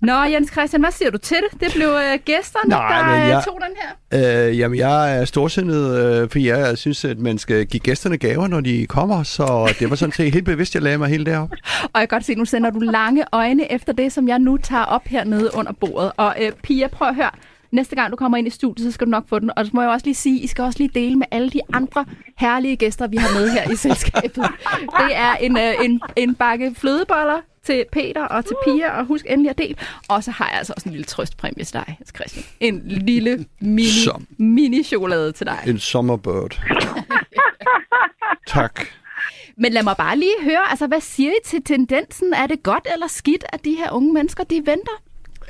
Nå, Jens Christian, hvad siger du til det? Det blev øh, gæsterne, Nej, der men øh, jeg- tog den her. Øh, jamen, jeg er storsindet, øh, for jeg synes, at man skal give gæsterne gaver, når de kommer, så det var sådan set helt bevidst, jeg lagde mig helt derop. Og jeg kan godt se, nu sender du lange øjne efter det, som jeg nu tager op hernede under bordet. Og øh, Pia, prøv at høre. Næste gang du kommer ind i studiet, så skal du nok få den. Og så må jeg også lige sige, I skal også lige dele med alle de andre herlige gæster, vi har med her i selskabet. Det er en, øh, en, en bakke flødeboller til Peter og til Pia, og husk endelig at dele. Og så har jeg altså også en lille trøstpræmie til dig, Christian. En lille mini, Som. mini chokolade til dig. En sommerbird. tak. Men lad mig bare lige høre, altså hvad siger I til tendensen? Er det godt eller skidt, at de her unge mennesker, de venter?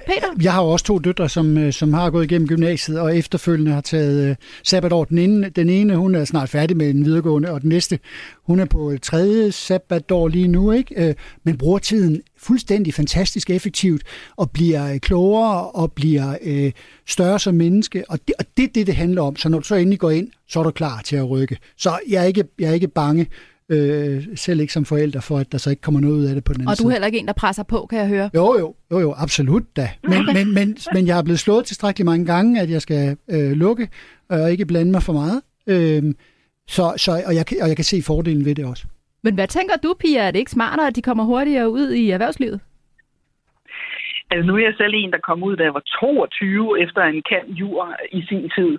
Peter? Jeg har jo også to døtre, som, øh, som har gået igennem gymnasiet, og efterfølgende har taget øh, sabbatår. Den ene, den ene, hun er snart færdig med den videregående, og den næste, hun er på øh, tredje sabbatår lige nu, ikke? Men bruger tiden fuldstændig fantastisk effektivt, og bliver klogere, og bliver øh, større som menneske, og det, og det er det, det handler om. Så når du så endelig går ind, så er du klar til at rykke. Så jeg er ikke, jeg er ikke bange, øh, selv ikke som forælder, for at der så ikke kommer noget ud af det på den anden Og du side. er heller ikke en, der presser på, kan jeg høre. Jo, jo, jo, jo, absolut da. Men, okay. men, men, men jeg er blevet slået tilstrækkeligt mange gange, at jeg skal øh, lukke og ikke blande mig for meget. Øhm, så, så, og, jeg, kan- og jeg kan se fordelen ved det også. Men hvad tænker du, Pia? Er det ikke smartere, at de kommer hurtigere ud i erhvervslivet? Altså, nu er jeg selv en, der kom ud, da jeg var 22 efter en kant jur i sin tid.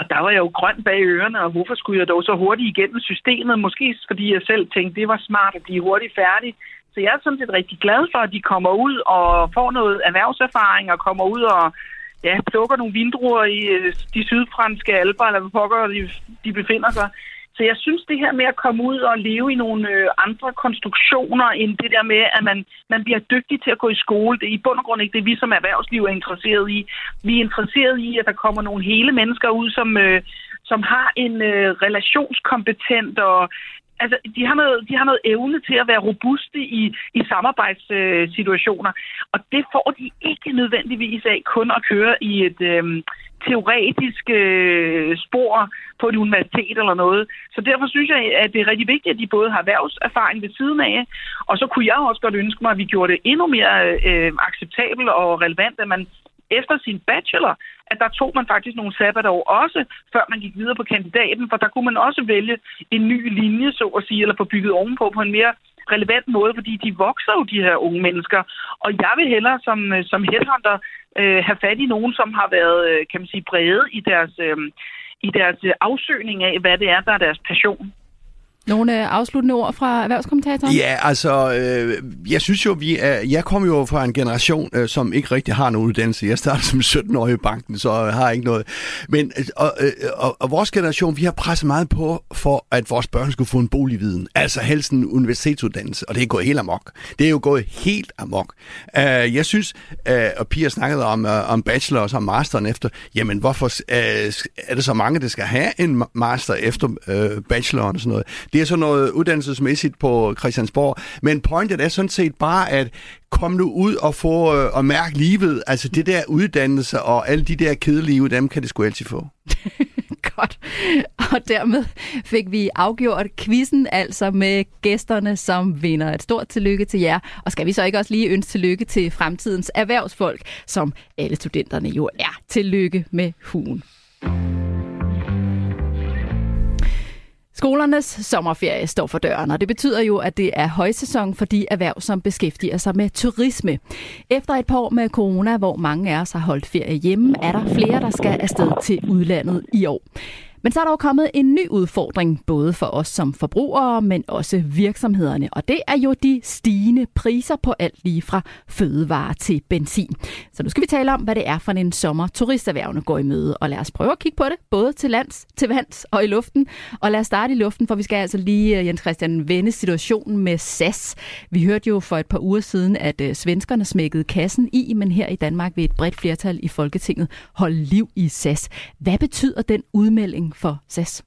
Og der var jeg jo grøn bag ørerne, og hvorfor skulle jeg dog så hurtigt igennem systemet? Måske fordi jeg selv tænkte, det var smart at blive hurtigt færdig. Så jeg er sådan set rigtig glad for, at de kommer ud og får noget erhvervserfaring og kommer ud og ja, plukker nogle vindruer i øh, de sydfranske alber, eller hvor pokker de, de befinder sig. Så jeg synes, det her med at komme ud og leve i nogle øh, andre konstruktioner, end det der med, at man, man bliver dygtig til at gå i skole, det er i bund og grund ikke det, vi som erhvervsliv er interesseret i. Vi er interesseret i, at der kommer nogle hele mennesker ud, som, øh, som har en øh, relationskompetent og altså, de har, noget, de har noget evne til at være robuste i, i samarbejdssituationer. Og det får de ikke nødvendigvis af kun at køre i et øh, teoretisk øh, spor på et universitet eller noget. Så derfor synes jeg, at det er rigtig vigtigt, at de både har erhvervserfaring ved siden af, og så kunne jeg også godt ønske mig, at vi gjorde det endnu mere øh, acceptabelt og relevant, at man efter sin bachelor, at der tog man faktisk nogle sabbatår også, før man gik videre på kandidaten, for der kunne man også vælge en ny linje, så at sige, eller få bygget ovenpå på en mere relevant måde, fordi de vokser jo, de her unge mennesker. Og jeg vil hellere som, øh, som headhunter øh, have fat i nogen, som har været, øh, kan man sige, brede i deres, øh, i deres øh, afsøgning af, hvad det er, der er deres passion. Nogle øh, afsluttende ord fra erhvervskommentatoren? Ja, altså, øh, jeg synes jo, vi er, jeg kommer jo fra en generation, øh, som ikke rigtig har nogen uddannelse. Jeg startede som 17-årig i banken, så jeg har ikke noget. Men, øh, og, øh, og, og vores generation, vi har presset meget på, for at vores børn skulle få en boligviden. Altså helst en universitetsuddannelse, og det er gået helt amok. Det er jo gået helt amok. Øh, jeg synes, øh, og Pia snakkede om, øh, om bachelor og så masteren efter, jamen hvorfor øh, er det så mange, der skal have en master efter øh, bacheloren og sådan noget? Det er sådan noget uddannelsesmæssigt på Christiansborg, men pointet er sådan set bare, at kom nu ud og få øh, og mærke livet. Altså det der uddannelse og alle de der kedelige, dem kan det sgu altid få. Godt. Og dermed fik vi afgjort quizzen, altså med gæsterne som vinder. Et stort tillykke til jer. Og skal vi så ikke også lige ønske tillykke til fremtidens erhvervsfolk, som alle studenterne jo er. Tillykke med huen. Skolernes sommerferie står for døren, og det betyder jo, at det er højsæson for de erhverv, som beskæftiger sig med turisme. Efter et par år med corona, hvor mange af os har holdt ferie hjemme, er der flere, der skal afsted til udlandet i år. Men så er der jo kommet en ny udfordring, både for os som forbrugere, men også virksomhederne. Og det er jo de stigende priser på alt lige fra fødevarer til benzin. Så nu skal vi tale om, hvad det er for en sommer turisterhvervene går i møde. Og lad os prøve at kigge på det, både til lands, til vands og i luften. Og lad os starte i luften, for vi skal altså lige, øh, Jens Christian, vende situationen med SAS. Vi hørte jo for et par uger siden, at øh, svenskerne smækkede kassen i, men her i Danmark vil et bredt flertal i Folketinget holde liv i SAS. Hvad betyder den udmelding for SAS?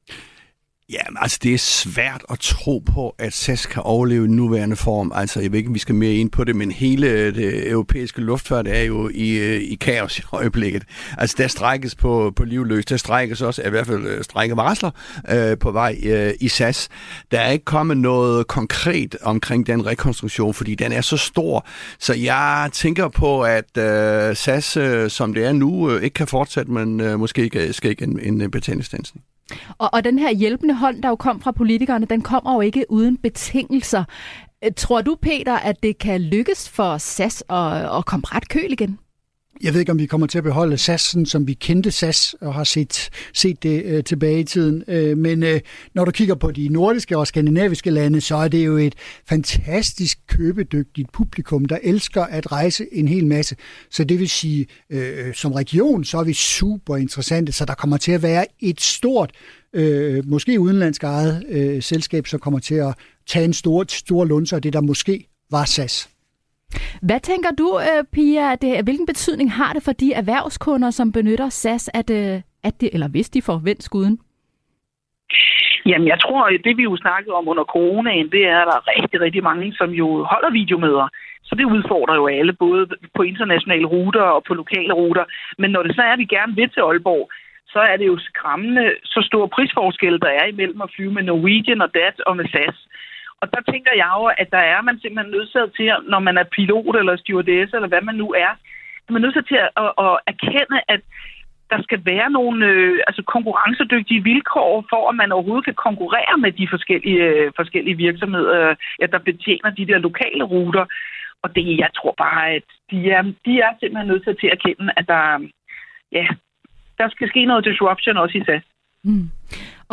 Ja, altså det er svært at tro på, at SAS kan overleve i nuværende form. Altså jeg ved ikke, om vi skal mere ind på det, men hele det europæiske luftfart er jo i, øh, i kaos i øjeblikket. Altså der strækkes på, på livløs, der strækkes også, i hvert fald øh, strække varsler øh, på vej øh, i SAS. Der er ikke kommet noget konkret omkring den rekonstruktion, fordi den er så stor. Så jeg tænker på, at øh, SAS, øh, som det er nu, øh, ikke kan fortsætte, men øh, måske ikke skal ikke en, en øh, betalingsstandsning. Og, og den her hjælpende hånd, der jo kom fra politikerne, den kommer jo ikke uden betingelser. Tror du, Peter, at det kan lykkes for SAS at, at komme ret køl igen? Jeg ved ikke, om vi kommer til at beholde SAS, som vi kendte SAS og har set, set det øh, tilbage i tiden. Øh, men øh, når du kigger på de nordiske og skandinaviske lande, så er det jo et fantastisk købedygtigt publikum, der elsker at rejse en hel masse. Så det vil sige, øh, som region, så er vi super interessante, så der kommer til at være et stort, øh, måske udenlandsk eget øh, selskab, som kommer til at tage en stor, stor lunse af det, der måske var SAS. Hvad tænker du, øh, Pia, det, hvilken betydning har det for de erhvervskunder, som benytter SAS, at, øh, at det, eller hvis de får vendt skuden? Jamen, jeg tror, at det vi jo snakkede om under coronaen, det er, at der er rigtig, rigtig mange, som jo holder videomøder. Så det udfordrer jo alle, både på internationale ruter og på lokale ruter. Men når det så er, at vi gerne vil til Aalborg, så er det jo skræmmende, så stor prisforskel, der er imellem at flyve med Norwegian og DAT og med SAS. Og der tænker jeg jo, at der er man simpelthen nødsaget til, når man er pilot eller stewardess, eller hvad man nu er, man er nødsaget til at, at, at erkende, at der skal være nogle øh, altså konkurrencedygtige vilkår for, at man overhovedet kan konkurrere med de forskellige, øh, forskellige virksomheder, øh, der betjener de der lokale ruter. Og det, jeg tror bare, at de er, de er simpelthen nødt til at erkende, at der, ja, der skal ske noget disruption også i SAS. Mm.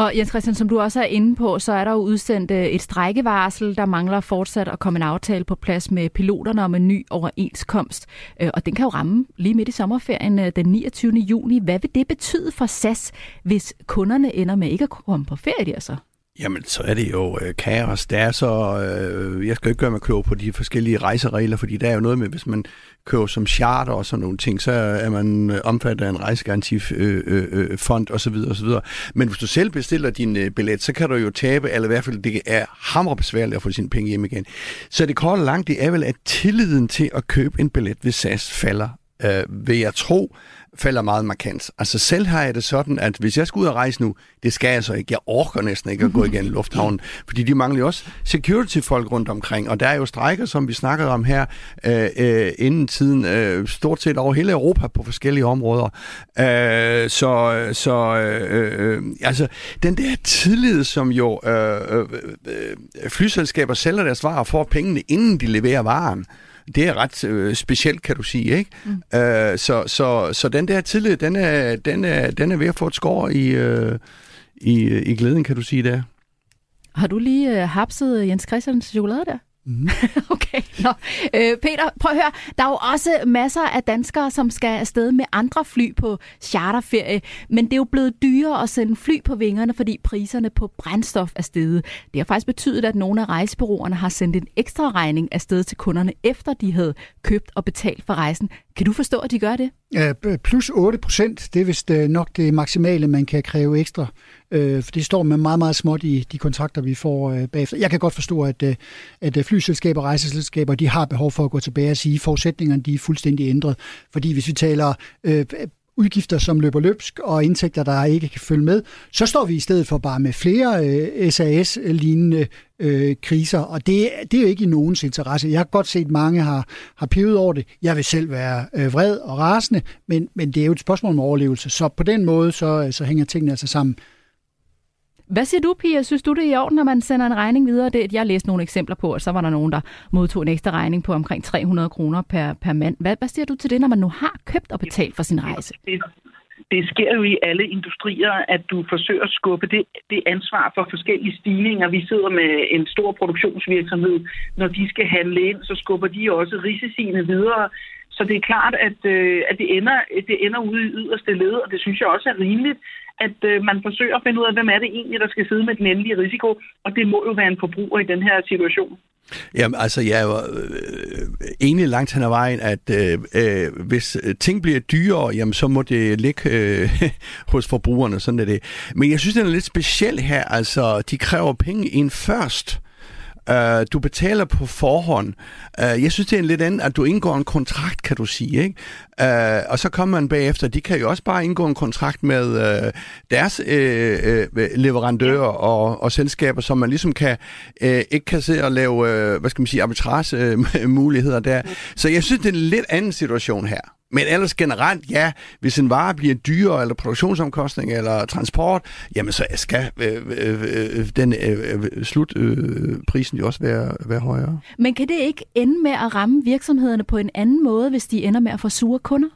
Og Jens Christian, som du også er inde på, så er der jo udsendt øh, et strækkevarsel, der mangler fortsat at komme en aftale på plads med piloterne om en ny overenskomst. Øh, og den kan jo ramme lige midt i sommerferien øh, den 29. juni. Hvad vil det betyde for SAS, hvis kunderne ender med ikke at komme på ferie der så? Jamen, så er det jo øh, kaos. Det er så... Øh, jeg skal ikke gøre mig klog på de forskellige rejseregler, fordi der er jo noget med, hvis man kører som charter og sådan nogle ting, så er man øh, omfattet af en rejsegarantifond øh, øh, øh fond osv. osv. Men hvis du selv bestiller din øh, billet, så kan du jo tabe, eller i hvert fald det er hammerbesværligt at få sine penge hjem igen. Så det korte langt, det er vel, at tilliden til at købe en billet ved SAS falder, øh, vil jeg tro falder meget markant. Altså selv har jeg det sådan, at hvis jeg skal ud og rejse nu, det skal jeg så ikke. Jeg orker næsten ikke at gå igen i lufthavnen, fordi de mangler jo også security-folk rundt omkring, og der er jo strækker, som vi snakkede om her øh, øh, inden tiden, øh, stort set over hele Europa på forskellige områder. Øh, så så øh, øh, altså, den der tillid, som jo øh, øh, øh, flyselskaber sælger deres varer for pengene, inden de leverer varen, det er ret øh, specielt, kan du sige, ikke? Mm. Øh, så, så, så den der tillid, den er, den er, den er ved at få et skår i, øh, i, i glæden, kan du sige der. Har du lige øh, hapset Jens Christians chokolade der? Mm. okay. Nå. Øh, Peter, prøv at høre. Der er jo også masser af danskere, som skal afsted med andre fly på charterferie, men det er jo blevet dyrere at sende fly på vingerne, fordi priserne på brændstof er steget. Det har faktisk betydet, at nogle af rejsebureauerne har sendt en ekstra regning afsted til kunderne, efter de havde købt og betalt for rejsen. Kan du forstå, at de gør det? Ja, plus 8 procent, det er vist øh, nok det maksimale, man kan kræve ekstra. Øh, for det står med meget, meget småt i de kontrakter, vi får øh, bagefter. Jeg kan godt forstå, at, øh, at øh, flyselskaber og rejseselskaber, de har behov for at gå tilbage og sige, at forudsætningerne de er fuldstændig ændret. Fordi hvis vi taler øh, udgifter, som løber løbsk, og indtægter, der ikke kan følge med, så står vi i stedet for bare med flere øh, SAS-lignende øh, kriser, og det, det er jo ikke i nogens interesse. Jeg har godt set, at mange har, har pivet over det. Jeg vil selv være øh, vred og rasende, men, men det er jo et spørgsmål om overlevelse. Så på den måde, så, øh, så hænger tingene altså sammen. Hvad siger du, Pia? Synes du, det er i orden, når man sender en regning videre? Det, jeg læste nogle eksempler på, at så var der nogen, der modtog en ekstra regning på omkring 300 kroner per, per mand. Hvad, hvad siger du til det, når man nu har købt og betalt for sin rejse? det sker jo i alle industrier, at du forsøger at skubbe det, det ansvar for forskellige stigninger. Vi sidder med en stor produktionsvirksomhed. Når de skal handle ind, så skubber de også risiciene videre. Så det er klart, at, øh, at det, ender, det ender ude i yderste led, og det synes jeg også er rimeligt, at øh, man forsøger at finde ud af, hvem er det egentlig, der skal sidde med den endelige risiko, og det må jo være en forbruger i den her situation. Jamen, altså, jeg er jo øh, enig langt hen ad vejen, at øh, øh, hvis ting bliver dyrere, jamen, så må det ligge øh, hos forbrugerne, sådan er det. Men jeg synes, det er lidt specielt her, altså, de kræver penge ind først. Uh, du betaler på forhånd. Uh, jeg synes, det er en lidt anden, at du indgår en kontrakt, kan du sige. Ikke? Uh, og så kommer man bagefter. De kan jo også bare indgå en kontrakt med uh, deres uh, uh, leverandører og, og selskaber, som man ligesom kan uh, ikke kan se og lave, uh, hvad skal man sige, arbitrage muligheder der. Så jeg synes, det er en lidt anden situation her. Men ellers generelt, ja, hvis en vare bliver dyrere, eller produktionsomkostning, eller transport, jamen så skal øh, øh, øh, den øh, øh slutprisen øh, jo også være, være højere. Men kan det ikke ende med at ramme virksomhederne på en anden måde, hvis de ender med at få sure kunder?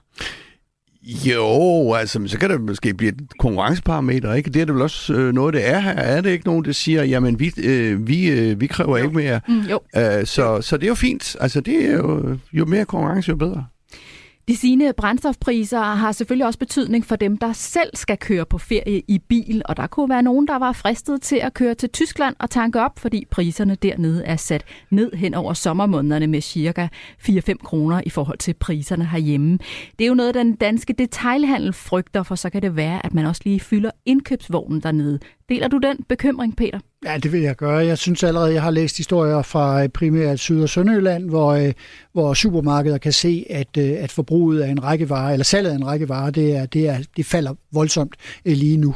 Jo, altså, så kan det måske blive et konkurrenceparameter, ikke? Det er det vel også øh, noget, det er her. Er det ikke nogen, der siger, jamen, vi, øh, vi, øh, vi kræver jo. ikke mere? Mm, jo. Uh, så, så det er jo fint. Altså, det er jo, jo mere konkurrence, jo bedre. De sine brændstofpriser har selvfølgelig også betydning for dem, der selv skal køre på ferie i bil, og der kunne være nogen, der var fristet til at køre til Tyskland og tanke op, fordi priserne dernede er sat ned hen over sommermånederne med cirka 4-5 kroner i forhold til priserne herhjemme. Det er jo noget, den danske detailhandel frygter, for så kan det være, at man også lige fylder indkøbsvognen dernede. Deler du den bekymring, Peter? Ja, det vil jeg gøre. Jeg synes allerede, jeg har læst historier fra øh, primært Syd- og Sønderjylland, hvor, øh, hvor supermarkeder kan se, at, øh, at forbruget af en række varer, eller salget af en række varer, det, er, det, er, det falder voldsomt lige nu.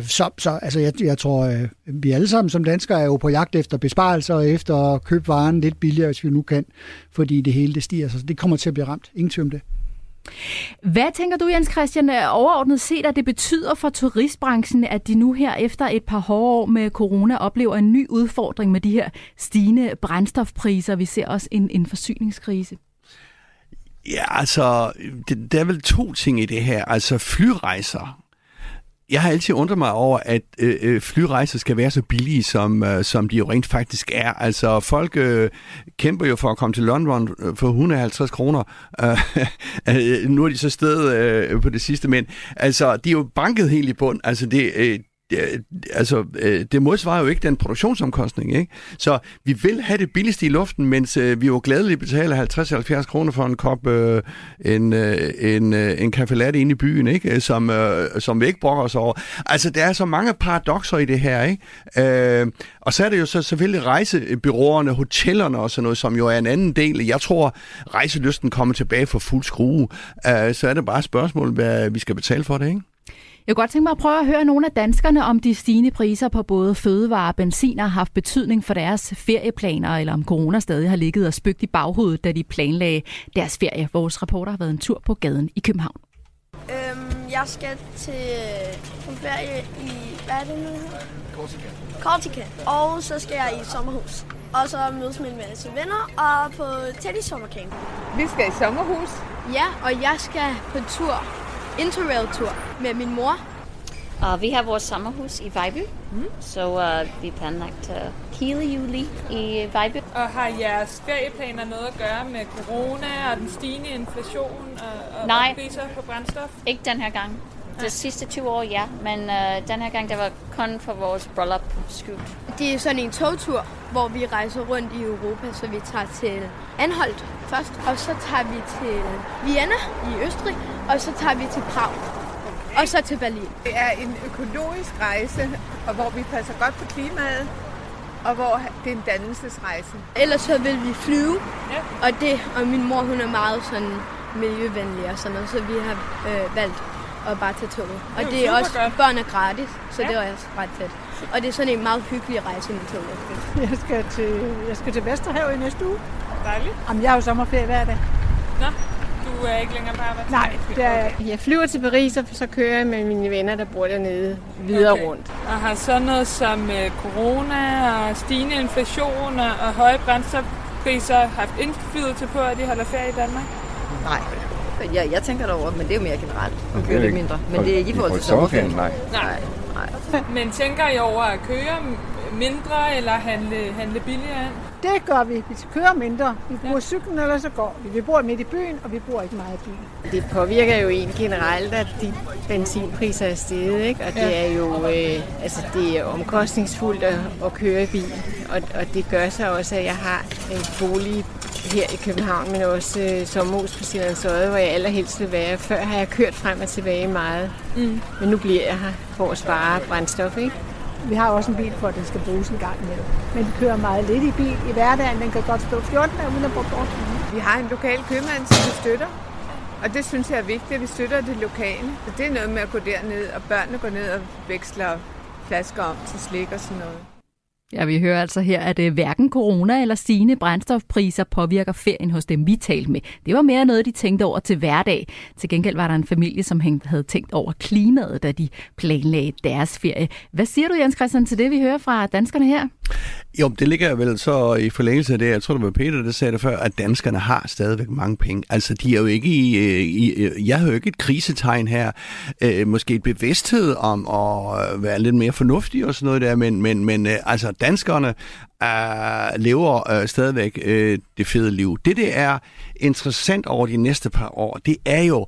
Så, så altså, jeg, jeg tror, vi alle sammen som danskere er jo på jagt efter besparelser og efter at købe varen lidt billigere, hvis vi nu kan, fordi det hele det stiger. Så det kommer til at blive ramt. Ingen tvivl om det. Hvad tænker du, Jens Christian, overordnet set, at det betyder for turistbranchen, at de nu her efter et par hårde år med corona oplever en ny udfordring med de her stigende brændstofpriser? Vi ser også en, en forsyningskrise. Ja, altså, det, der er vel to ting i det her. Altså, flyrejser jeg har altid undret mig over, at øh, øh, flyrejser skal være så billige, som, øh, som de jo rent faktisk er. Altså, folk øh, kæmper jo for at komme til London øh, for 150 kroner. Øh, øh, nu er de så sted øh, på det sidste, men altså, de er jo banket helt i bund. Altså, det, øh, altså, øh, det modsvarer jo ikke den produktionsomkostning, ikke? Så vi vil have det billigste i luften, mens øh, vi jo glædeligt betaler 50-70 kroner for en kop øh, en, øh, en, øh, en kaffe latte inde i byen, ikke? Øh, som, øh, som vi ikke brokker os over. Altså, der er så mange paradoxer i det her, ikke? Øh, og så er det jo så selvfølgelig rejsebyråerne, hotellerne og sådan noget, som jo er en anden del. Jeg tror, rejselysten kommer tilbage for fuld skrue. Øh, så er det bare et spørgsmål, hvad vi skal betale for det, ikke? Jeg kunne godt tænke mig at prøve at høre nogle af danskerne, om de stigende priser på både fødevare og benzin har haft betydning for deres ferieplaner, eller om corona stadig har ligget og spøgt i baghovedet, da de planlagde deres ferie. Vores reporter har været en tur på gaden i København. Øhm, jeg skal til på ferie i, hvad er det nu? Corsica. Corsica. Og så skal jeg i sommerhus. Og så mødes med en masse venner og på Teddy sommercamp. Vi skal i sommerhus. Ja, og jeg skal på tur interrail-tur med min mor. Uh, vi har vores sommerhus i Vejby, mm. så uh, vi planlagt uh, hele juli i Vejby. Og har jeres ferieplaner noget at gøre med corona og den stigende inflation og, og Nej, priser på brændstof? ikke den her gang. De sidste 20 år, ja, men uh, den her gang, det var kun for vores bryllup skyld. Det er sådan en togtur, hvor vi rejser rundt i Europa, så vi tager til Anholdt først, og så tager vi til Vienna i Østrig, og så tager vi til Prag. Og så til Berlin. Det er en økologisk rejse, og hvor vi passer godt på klimaet, og hvor det er en dannelsesrejse. Ellers så vil vi flyve, ja. og, det, og min mor hun er meget sådan miljøvenlig og sådan noget, så vi har øh, valgt at bare tage toget. Og det, det er også, godt. børn er gratis, så ja. det er også ret fedt. Og det er sådan en meget hyggelig rejse med toget. Jeg skal til, jeg skal til Vesterhav i næste uge. Dejligt. Jamen, jeg har jo sommerferie hver dag. Nå, du er ikke længere på arbejde? Nej, det er jeg Jeg flyver til Paris, og så kører jeg med mine venner, der bor dernede, videre okay. rundt. Og har sådan noget som øh, corona og stigende inflation og høje brændstofpriser haft indflydelse på, at de holder ferie i Danmark? Nej? Ja, jeg tænker derover, men det er jo mere generelt. Man kører lidt mindre. Men det er ikke i forhold til sommerferien. Nej. nej. nej. Men tænker I over at køre mindre eller handle, handle billigere ind? Det gør vi. Vi kører mindre. Vi bruger ja. cyklen, eller så går vi. Vi bor midt i byen, og vi bor ikke meget i byen. Det påvirker jo en generelt, at de benzinpriser er steget, ikke? Og ja. det er jo øh, altså, det er omkostningsfuldt at, at køre i bil. Og, og det gør så også, at jeg har en bolig her i København, men også øh, sommerhus på Sjællandsøje, hvor jeg allerhelst vil være. Før har jeg kørt frem og tilbage meget, mm. men nu bliver jeg her for at spare brændstof, ikke? Vi har også en bil, for at den skal bruges en gang imellem. Men vi kører meget lidt i bil i hverdagen. Den kan godt stå 14 dage uden at bruge bort. Vi har en lokal købmand, som vi støtter. Og det synes jeg er vigtigt, at vi støtter det lokale. Så det er noget med at gå derned, og børnene går ned og veksler flasker om til slik og sådan noget. Ja, vi hører altså her, at øh, hverken corona eller stigende brændstofpriser påvirker ferien hos dem, vi talte med. Det var mere noget, de tænkte over til hverdag. Til gengæld var der en familie, som havde tænkt over klimaet, da de planlagde deres ferie. Hvad siger du, Jens Christian, til det, vi hører fra danskerne her? Jo, det ligger vel så i forlængelse af det, jeg tror det var Peter, der sagde det før, at danskerne har stadigvæk mange penge. Altså, de er jo ikke i, øh, i øh, jeg har jo ikke et krisetegn her, øh, måske et bevidsthed om at være lidt mere fornuftig og sådan noget der, men, men, men øh, altså, danskerne øh, lever øh, stadigvæk øh, det fede liv. Det, det er interessant over de næste par år, det er jo,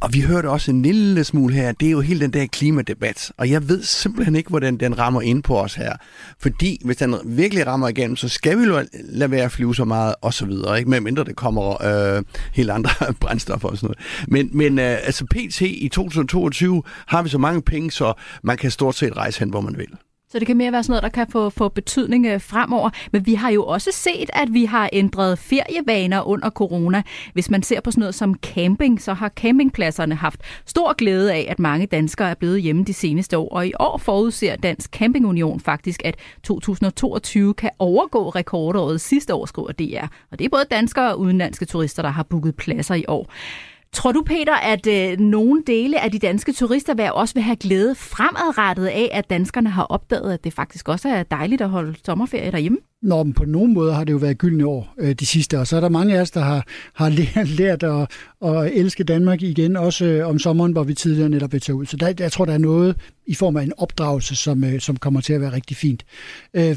og vi hørte også en lille smule her, det er jo hele den der klimadebat. Og jeg ved simpelthen ikke, hvordan den rammer ind på os her. Fordi hvis den virkelig rammer igennem, så skal vi jo lade være at flyve så meget og så videre. Ikke? Medmindre det kommer øh, helt andre brændstoffer og sådan noget. Men, men øh, altså PT i 2022 har vi så mange penge, så man kan stort set rejse hen, hvor man vil. Så det kan mere være sådan noget, der kan få, få betydning øh, fremover. Men vi har jo også set, at vi har ændret ferievaner under corona. Hvis man ser på sådan noget som camping, så har campingpladserne haft stor glæde af, at mange danskere er blevet hjemme de seneste år. Og i år forudser Dansk Campingunion faktisk, at 2022 kan overgå rekordåret sidste år, skriver DR. Og det er både danskere og udenlandske turister, der har booket pladser i år. Tror du, Peter, at øh, nogle dele af de danske turister også vil have glæde fremadrettet af, at danskerne har opdaget, at det faktisk også er dejligt at holde sommerferie derhjemme? Nå, men på nogen måde har det jo været gyldne år øh, de sidste, og så er der mange af os, der har, har lært, lært at, at elske Danmark igen, også øh, om sommeren, hvor vi tidligere netop vil tage ud. Så der, jeg tror, der er noget i form af en opdragelse, som, øh, som kommer til at være rigtig fint. Øh,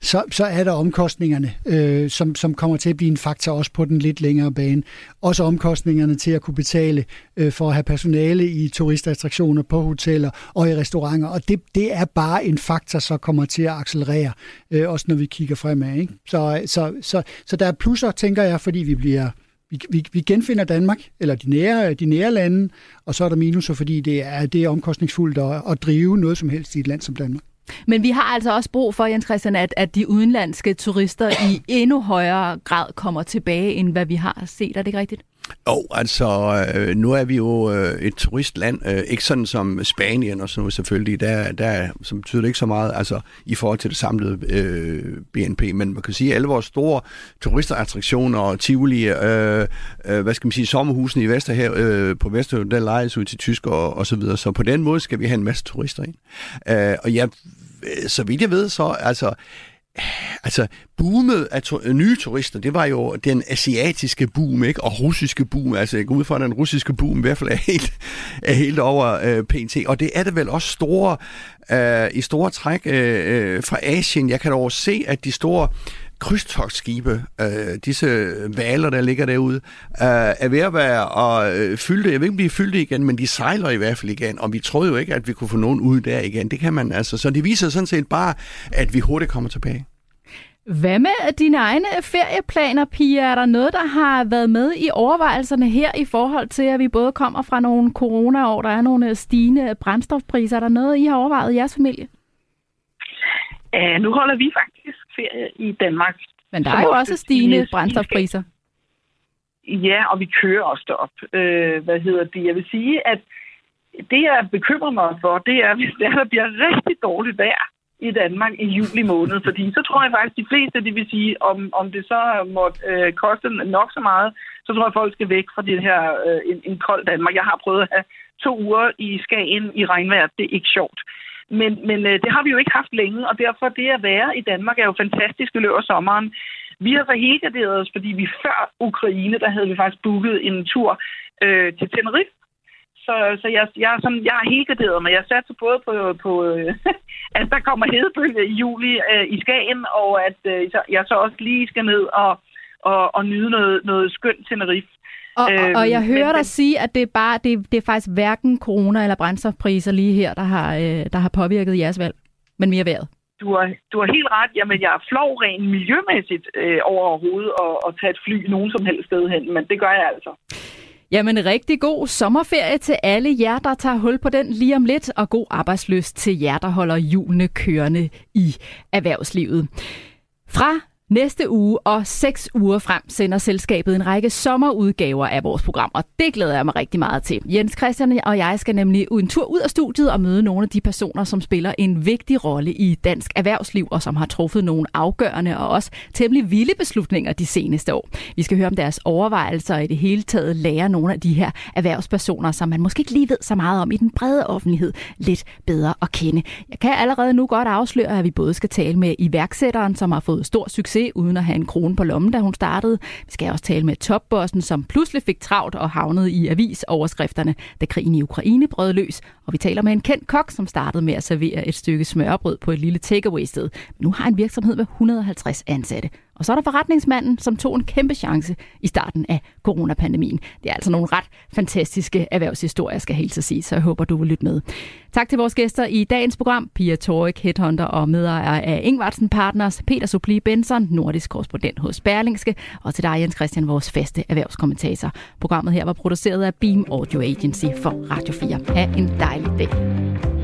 så, så er der omkostningerne, øh, som, som kommer til at blive en faktor også på den lidt længere bane. Også omkostningerne til at kunne betale øh, for at have personale i turistattraktioner, på hoteller og i restauranter. Og det, det er bare en faktor, som kommer til at accelerere, øh, også når vi kigger fremad. Ikke? Så, så, så, så der er plusser, tænker jeg, fordi vi bliver vi, vi, vi genfinder Danmark, eller de nære, de nære lande, og så er der minuser, fordi det er, det er omkostningsfuldt at, at drive noget som helst i et land som Danmark. Men vi har altså også brug for, Jens Christian, at, at de udenlandske turister i endnu højere grad kommer tilbage, end hvad vi har set. Er det ikke rigtigt? Jo, oh, altså, øh, nu er vi jo øh, et turistland, øh, ikke sådan som Spanien og sådan noget selvfølgelig, der, der som betyder det ikke så meget altså, i forhold til det samlede øh, BNP, men man kan sige, at alle vores store turistattraktioner og Tivoli, øh, øh, hvad skal man sige, sommerhusene i Vesterhav, øh, på Vesterhav, der lejes ud til tysker og, og så videre, så på den måde skal vi have en masse turister ind. Øh, og ja, øh, så vidt jeg ved, så altså, altså, boomet af to- øh, nye turister, det var jo den asiatiske boom, ikke? Og russiske boom. Altså, jeg går ud fra, at den russiske boom i hvert fald er helt, er helt over øh, PNT. Og det er det vel også store, øh, i store træk øh, øh, fra Asien. Jeg kan dog se, at de store krydstogsskibe, øh, disse valer, der ligger derude, øh, er ved at være og, øh, fyldte. Jeg ved ikke, om de er fyldte igen, men de sejler i hvert fald igen, og vi troede jo ikke, at vi kunne få nogen ud der igen. Det kan man altså. Så det viser sådan set bare, at vi hurtigt kommer tilbage. Hvad med dine egne ferieplaner, Pia? Er der noget, der har været med i overvejelserne her i forhold til, at vi både kommer fra nogle corona-år, der er nogle stigende brændstofpriser? Er der noget, I har overvejet i jeres familie? Uh, nu holder vi faktisk ferie i Danmark. Men der er jo også stigende brændstofpriser. Ja, og vi kører også derop. Uh, hvad hedder det? Jeg vil sige, at det, jeg bekymrer mig for, det er, hvis der, bliver rigtig dårligt vejr i Danmark i juli måned. Fordi så tror jeg faktisk, de fleste, det vil sige, om, om det så må øh, koste nok så meget, så tror jeg, folk skal væk fra det her øh, en, en kold Danmark. Jeg har prøvet at have to uger i Skagen i regnvejr. Det er ikke sjovt. Men, men øh, det har vi jo ikke haft længe, og derfor det at være i Danmark er jo fantastisk i løbet af sommeren. Vi har så os, fordi vi før Ukraine, der havde vi faktisk booket en tur øh, til Tenerife. Så, så jeg, jeg, er sådan, jeg har helt graderet mig. Jeg satte både på, på øh, at der kommer hedebølge i juli øh, i Skagen, og at øh, jeg så også lige skal ned og, og, og nyde noget, noget skønt Tenerife. Og, øhm, og jeg hører men, dig sige, at det er, bare, det, det er faktisk hverken corona eller brændstofpriser lige her, der har, øh, der har påvirket jeres valg, men mere vejret. Du har, du har helt ret. Jamen, jeg er flov rent miljømæssigt øh, over overhovedet at, at tage et fly nogen som helst sted hen, men det gør jeg altså. Jamen rigtig god sommerferie til alle jer, der tager hul på den lige om lidt, og god arbejdsløst til jer, der holder julene kørende i erhvervslivet. Fra Næste uge og seks uger frem sender selskabet en række sommerudgaver af vores program, og det glæder jeg mig rigtig meget til. Jens Christian og jeg skal nemlig en tur ud af studiet og møde nogle af de personer, som spiller en vigtig rolle i dansk erhvervsliv, og som har truffet nogle afgørende og også temmelig vilde beslutninger de seneste år. Vi skal høre om deres overvejelser og i det hele taget lære nogle af de her erhvervspersoner, som man måske ikke lige ved så meget om i den brede offentlighed, lidt bedre at kende. Jeg kan allerede nu godt afsløre, at vi både skal tale med iværksætteren, som har fået stor succes succes uden at have en krone på lommen, da hun startede. Vi skal også tale med topbossen, som pludselig fik travlt og havnede i avisoverskrifterne, da krigen i Ukraine brød løs. Og vi taler med en kendt kok, som startede med at servere et stykke smørbrød på et lille takeaway-sted. Men nu har en virksomhed med 150 ansatte. Og så er der forretningsmanden, som tog en kæmpe chance i starten af coronapandemien. Det er altså nogle ret fantastiske erhvervshistorier, skal jeg helt så sige, så jeg håber, du vil lytte med. Tak til vores gæster i dagens program, Pia Torik, headhunter og medejer af Ingvartsen Partners, Peter Supli Benson, nordisk korrespondent hos Berlingske, og til dig, Jens Christian, vores faste erhvervskommentator. Programmet her var produceret af Beam Audio Agency for Radio 4. Ha' en dejlig dag.